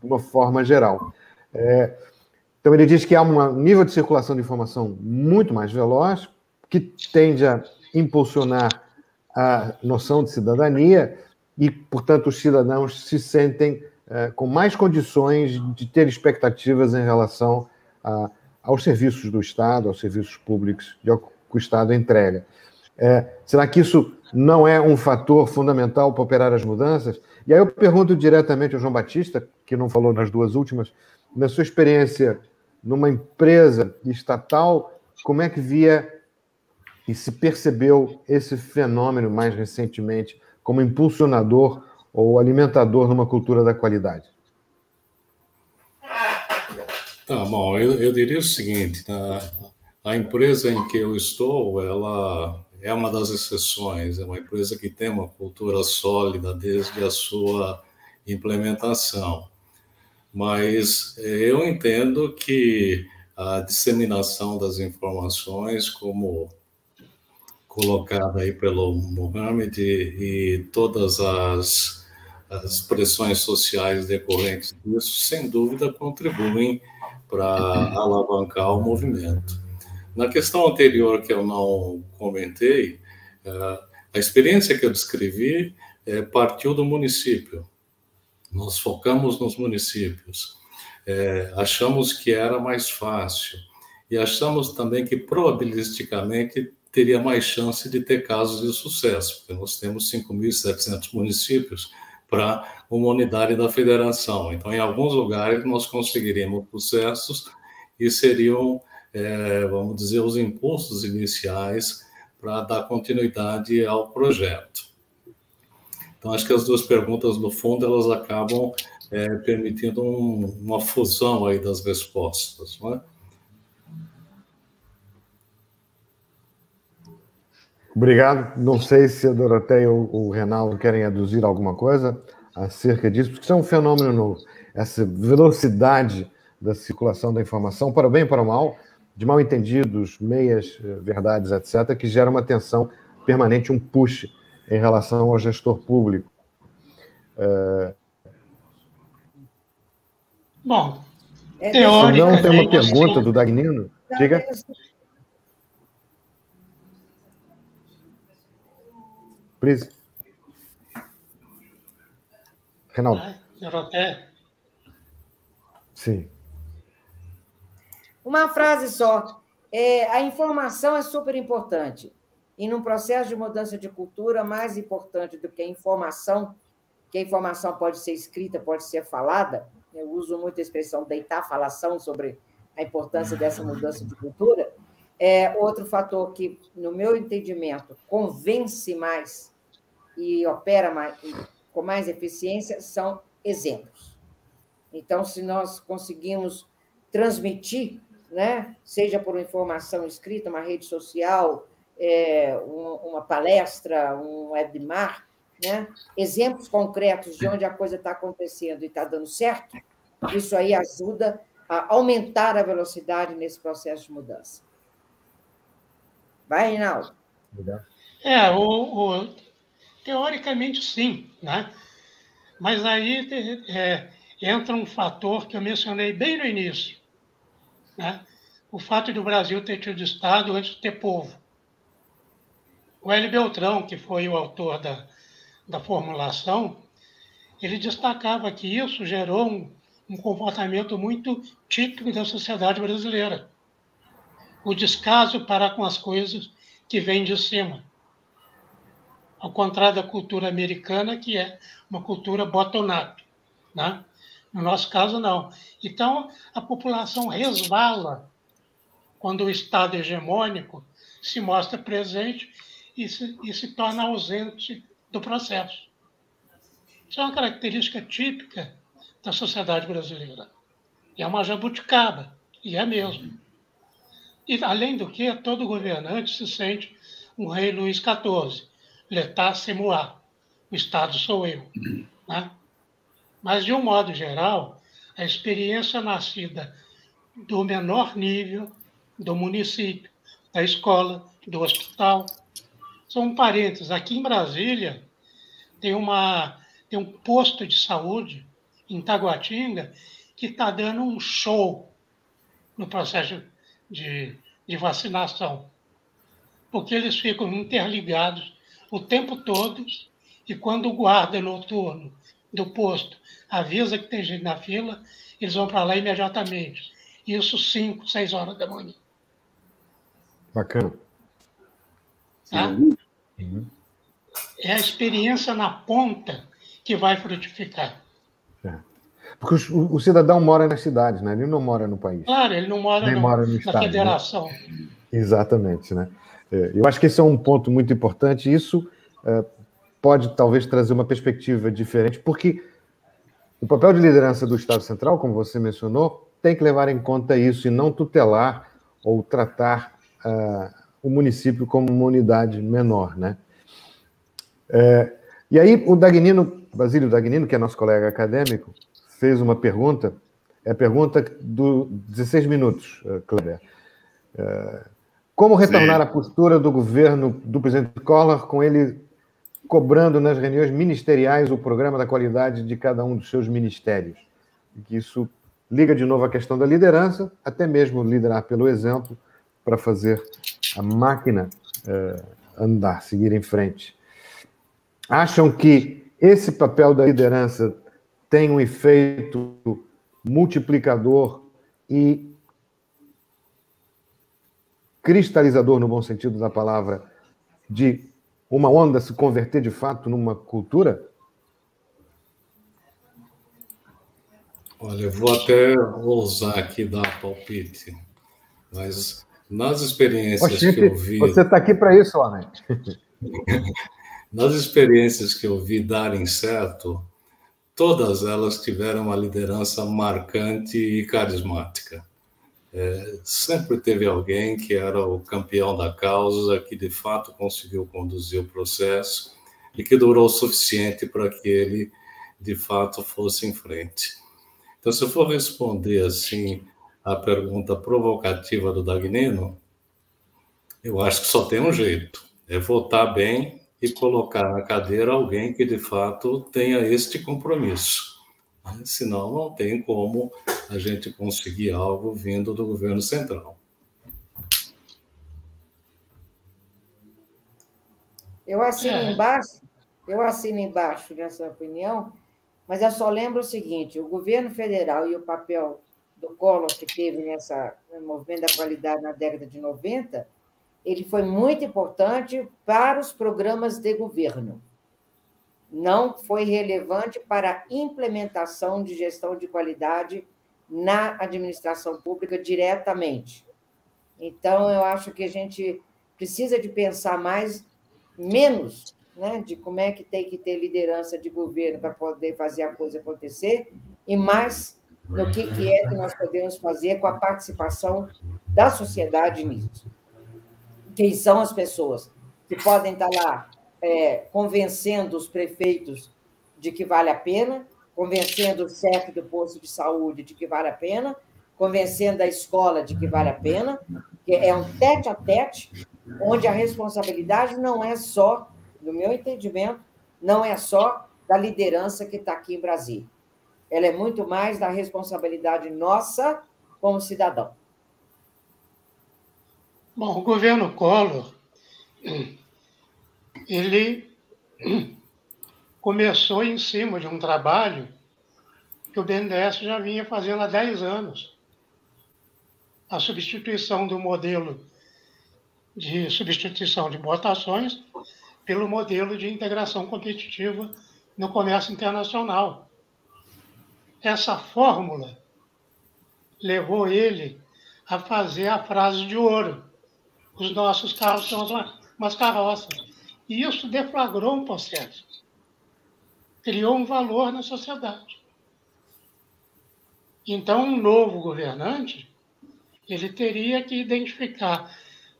[SPEAKER 2] de uma forma geral. É, então, ele diz que há um nível de circulação de informação muito mais veloz, que tende a impulsionar a noção de cidadania e, portanto, os cidadãos se sentem é, com mais condições de ter expectativas em relação a, aos serviços do Estado, aos serviços públicos de que o Estado entrega. É, será que isso não é um fator fundamental para operar as mudanças? E aí eu pergunto diretamente ao João Batista, que não falou nas duas últimas, na sua experiência numa empresa estatal, como é que via e se percebeu esse fenômeno mais recentemente como impulsionador ou alimentador numa cultura da qualidade?
[SPEAKER 5] Tá bom, eu, eu diria o seguinte: tá? A empresa em que eu estou, ela, é uma das exceções, é uma empresa que tem uma cultura sólida desde a sua implementação. Mas é, eu entendo que a disseminação das informações, como colocada aí pelo Mohamed e todas as, as pressões sociais decorrentes disso, sem dúvida contribuem para alavancar o movimento. Na questão anterior que eu não comentei, é, a experiência que eu descrevi é, partiu do município. Nós focamos nos municípios. É, achamos que era mais fácil e achamos também que probabilisticamente teria mais chance de ter casos de sucesso, porque nós temos 5.700 municípios para uma unidade da federação. Então, em alguns lugares, nós conseguiríamos sucessos e seriam é, vamos dizer, os impulsos iniciais para dar continuidade ao projeto. Então, acho que as duas perguntas, no fundo, elas acabam é, permitindo um, uma fusão aí das respostas, não é?
[SPEAKER 2] Obrigado. Não sei se a Doroteia ou o Renaldo querem aduzir alguma coisa acerca disso, porque isso é um fenômeno novo. Essa velocidade da circulação da informação, para o bem e para o mal, de mal entendidos, meias eh, verdades, etc., que gera uma tensão permanente, um push em relação ao gestor público.
[SPEAKER 3] É... Bom,
[SPEAKER 2] é, teoricamente... Não, tem uma pergunta do Dagnino. Diga. Please. Renaldo. Sim.
[SPEAKER 4] Uma frase só. É, a informação é super importante. E num processo de mudança de cultura, mais importante do que a informação, que a informação pode ser escrita, pode ser falada, eu uso muito a expressão deitar falação sobre a importância dessa mudança de cultura, é outro fator que, no meu entendimento, convence mais e opera mais, com mais eficiência são exemplos. Então, se nós conseguimos transmitir né? seja por informação escrita, uma rede social, é, uma palestra, um webinar, né? exemplos concretos de onde a coisa está acontecendo e está dando certo, isso aí ajuda a aumentar a velocidade nesse processo de mudança. Vai, Reinaldo.
[SPEAKER 3] É, o, o, teoricamente sim, né? mas aí é, entra um fator que eu mencionei bem no início, né? o fato de o Brasil ter tido Estado antes de ter povo. O L. Beltrão, que foi o autor da, da formulação, ele destacava que isso gerou um, um comportamento muito típico da sociedade brasileira. O descaso para com as coisas que vêm de cima. Ao contrário da cultura americana, que é uma cultura bottom-up. Né? No nosso caso, não. Então, a população resvala quando o Estado hegemônico se mostra presente e se, e se torna ausente do processo. Isso é uma característica típica da sociedade brasileira. É uma jabuticaba, e é mesmo. E, além do que, todo governante se sente um rei Luís XIV, l'état c'est o Estado sou eu. Né? Mas, de um modo geral, a experiência nascida do menor nível, do município, da escola, do hospital. São parentes. Aqui em Brasília, tem, uma, tem um posto de saúde, em Taguatinga, que está dando um show no processo de, de vacinação. Porque eles ficam interligados o tempo todo, e quando o guarda noturno do posto avisa que tem gente na fila, eles vão para lá imediatamente. Isso 5, 6 horas da manhã.
[SPEAKER 2] Bacana.
[SPEAKER 3] Tá? Uhum. É a experiência na ponta que vai frutificar.
[SPEAKER 2] É. Porque o, o, cidadão mora nas cidades, né? Ele não mora no país.
[SPEAKER 3] Claro, ele não mora, no, mora no na estado, né? federação. Né?
[SPEAKER 2] Exatamente, né? É, eu acho que esse é um ponto muito importante. Isso é, pode talvez trazer uma perspectiva diferente, porque o papel de liderança do Estado Central, como você mencionou, tem que levar em conta isso e não tutelar ou tratar uh, o município como uma unidade menor, né? É, e aí o Dagnino, Basílio Dagnino, que é nosso colega acadêmico, fez uma pergunta, é a pergunta do 16 minutos, eh, Kleber. É, como retornar Sim. a postura do governo do presidente Collor com ele cobrando nas reuniões ministeriais o programa da qualidade de cada um dos seus ministérios? E que isso liga de novo a questão da liderança, até mesmo liderar pelo exemplo, para fazer a máquina uh, andar, seguir em frente. Acham que esse papel da liderança tem um efeito multiplicador e cristalizador, no bom sentido da palavra, de uma onda se converter de fato numa cultura?
[SPEAKER 5] Olha, eu vou até ousar aqui dar palpite, mas nas experiências Oxente, que eu vi.
[SPEAKER 2] Você está aqui para isso, homem.
[SPEAKER 5] nas experiências que eu vi darem certo, todas elas tiveram uma liderança marcante e carismática. É, sempre teve alguém que era o campeão da causa, que de fato conseguiu conduzir o processo e que durou o suficiente para que ele de fato fosse em frente. Então, se eu for responder assim a pergunta provocativa do Dagnino, eu acho que só tem um jeito: é votar bem e colocar na cadeira alguém que de fato tenha este compromisso. Senão, não tem como a gente conseguir algo vindo do governo central.
[SPEAKER 4] Eu assino é. embaixo, eu assino embaixo nessa opinião, mas eu só lembro o seguinte: o governo federal e o papel do Collor que teve nessa no movimento da qualidade na década de 90, ele foi muito importante para os programas de governo. Não foi relevante para a implementação de gestão de qualidade na administração pública diretamente. Então, eu acho que a gente precisa de pensar mais, menos né, de como é que tem que ter liderança de governo para poder fazer a coisa acontecer, e mais no que, que é que nós podemos fazer com a participação da sociedade nisso. Quem são as pessoas que podem estar lá é, convencendo os prefeitos de que vale a pena, convencendo o chefe do posto de saúde de que vale a pena, convencendo a escola de que vale a pena, que é um tete a tete, onde a responsabilidade não é só no meu entendimento, não é só da liderança que está aqui em Brasília. Ela é muito mais da responsabilidade nossa como cidadão.
[SPEAKER 3] Bom, o governo Collor, ele começou em cima de um trabalho que o BNDES já vinha fazendo há 10 anos. A substituição do modelo de substituição de votações pelo modelo de integração competitiva no comércio internacional. Essa fórmula levou ele a fazer a frase de ouro: os nossos carros são umas carroças. E isso deflagrou um processo, criou um valor na sociedade. Então, um novo governante ele teria que identificar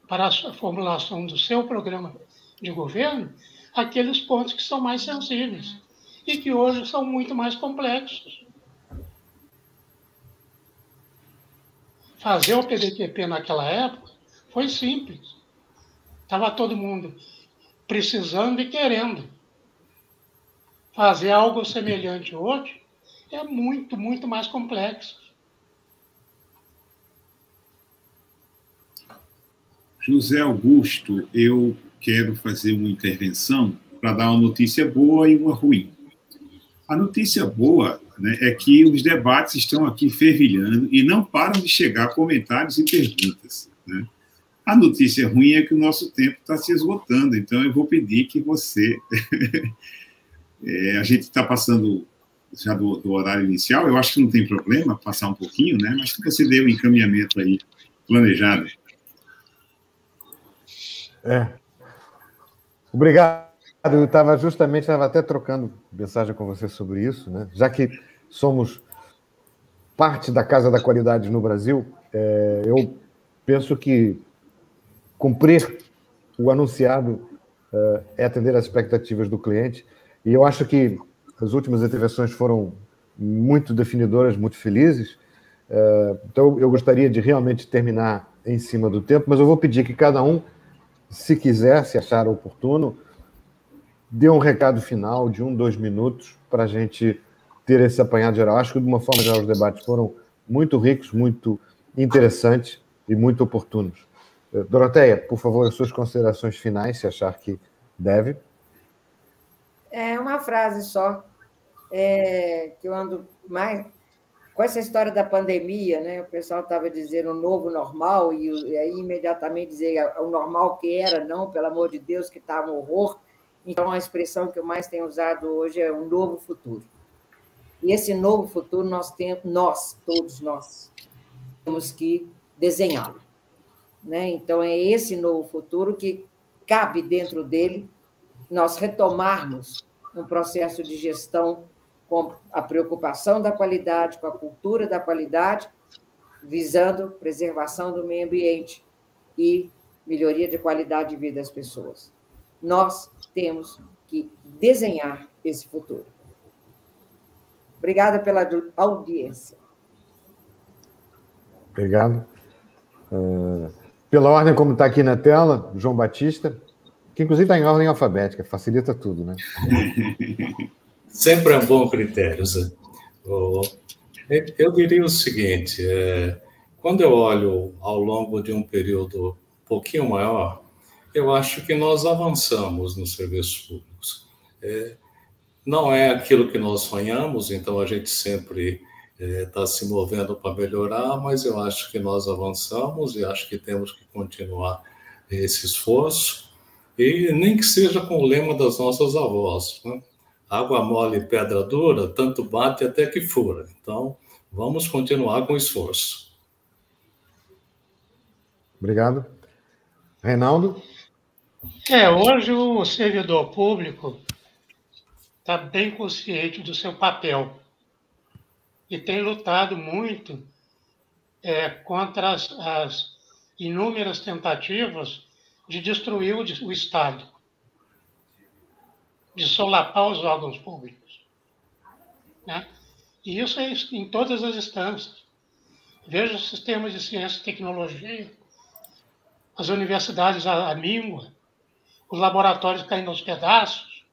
[SPEAKER 3] para a formulação do seu programa de governo aqueles pontos que são mais sensíveis e que hoje são muito mais complexos. Fazer o PDQP naquela época foi simples. Estava todo mundo precisando e querendo. Fazer algo semelhante hoje é muito, muito mais complexo.
[SPEAKER 1] José Augusto, eu quero fazer uma intervenção para dar uma notícia boa e uma ruim. A notícia boa né, é que os debates estão aqui fervilhando e não param de chegar comentários e perguntas. Né? A notícia ruim é que o nosso tempo está se esgotando, então eu vou pedir que você. é, a gente está passando já do, do, horário inicial, eu acho que não tem problema passar um pouquinho, né? mas que você dê um encaminhamento aí planejado.
[SPEAKER 2] É, Obrigado. Eu estava justamente, estava até trocando mensagem com você sobre isso, né? Já que somos parte da Casa da Qualidade no Brasil, é, eu penso que cumprir o anunciado uh, é atender às expectativas do cliente. E eu acho que as últimas intervenções foram muito definidoras, muito felizes. Uh, então, eu gostaria de realmente terminar em cima do tempo, mas eu vou pedir que cada um, se quiser, se achar oportuno, dê um recado final de um, dois minutos para a gente ter esse apanhado geral. Acho que, de uma forma geral, os debates foram muito ricos, muito interessantes e muito oportunos. Doroteia, por favor, as suas considerações finais, se achar que deve.
[SPEAKER 4] É uma frase só, é, que eu ando mais. Com essa história da pandemia, né? O pessoal estava dizendo o novo normal, e, e, aí imediatamente dizer o normal que era, não, pelo amor de Deus, que estava um horror. Então, a expressão que eu mais tenho usado hoje é um novo futuro. E esse novo futuro nós temos, nós, todos nós, temos que desenhá-lo. Né? Então, é esse novo futuro que cabe dentro dele nós retomarmos um processo de gestão com a preocupação da qualidade, com a cultura da qualidade, visando preservação do meio ambiente e melhoria de qualidade de vida das pessoas. Nós temos que desenhar esse futuro. Obrigada pela audiência.
[SPEAKER 2] Obrigado. Uh, pela ordem como está aqui na tela, João Batista, que inclusive está em ordem alfabética, facilita tudo, né?
[SPEAKER 5] Sempre é um bom critério. Eu diria o seguinte: é, quando eu olho ao longo de um período um pouquinho maior, eu acho que nós avançamos nos serviços públicos. É, não é aquilo que nós sonhamos, então a gente sempre está é, se movendo para melhorar, mas eu acho que nós avançamos e acho que temos que continuar esse esforço, e nem que seja com o lema das nossas avós, né? água mole e pedra dura, tanto bate até que fura. Então, vamos continuar com o esforço.
[SPEAKER 2] Obrigado. Reinaldo?
[SPEAKER 3] É, hoje o servidor público está bem consciente do seu papel e tem lutado muito é, contra as, as, inúmeras tentativas de destruir o, Estado, de solapar os órgãos públicos. Né? E isso é em todas as instâncias. Veja os sistemas de ciência e tecnologia, as universidades à míngua, os laboratórios caindo aos pedaços,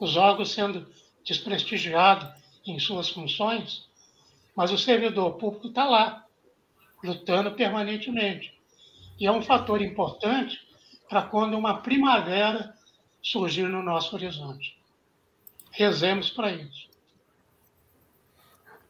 [SPEAKER 3] os órgãos sendo desprestigiados em suas funções, mas o servidor público está lá, lutando permanentemente. E é um fator importante para quando uma primavera surgir no nosso horizonte. Rezemos para isso.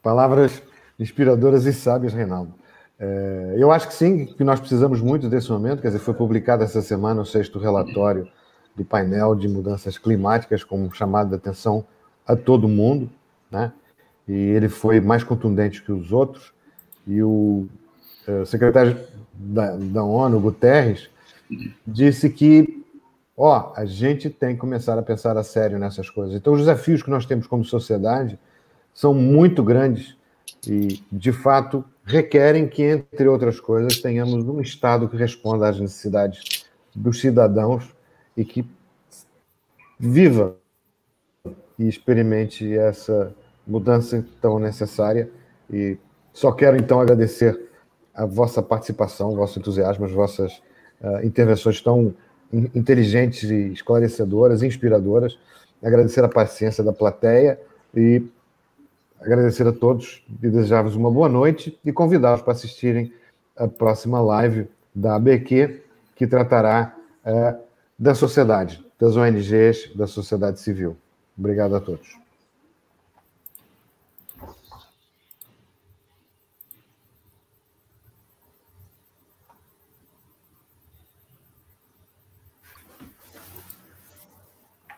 [SPEAKER 2] Palavras inspiradoras e sábias, Reinaldo. É, eu acho que sim, que nós precisamos muito desse momento. Quer dizer, foi publicado essa semana o sexto relatório do painel de mudanças climáticas, como chamado de atenção a todo mundo né? E ele foi mais contundente que os outros. E o uh, secretário da, da ONU, Guterres, disse que, ó, a gente tem que começar a pensar a sério nessas coisas. Então, os desafios que nós temos como sociedade são muito grandes e, de fato, requerem que, entre outras coisas, tenhamos um Estado que responda às necessidades dos cidadãos e que viva e experimente essa mudança tão necessária. E só quero então agradecer a vossa participação, o vosso entusiasmo, as vossas uh, intervenções tão inteligentes e esclarecedoras, inspiradoras. Agradecer a paciência da plateia e agradecer a todos e desejar-vos uma boa noite e convidá-los para assistirem a próxima live da ABQ, que tratará uh, da sociedade, das ONGs, da sociedade civil. Obrigado a todos.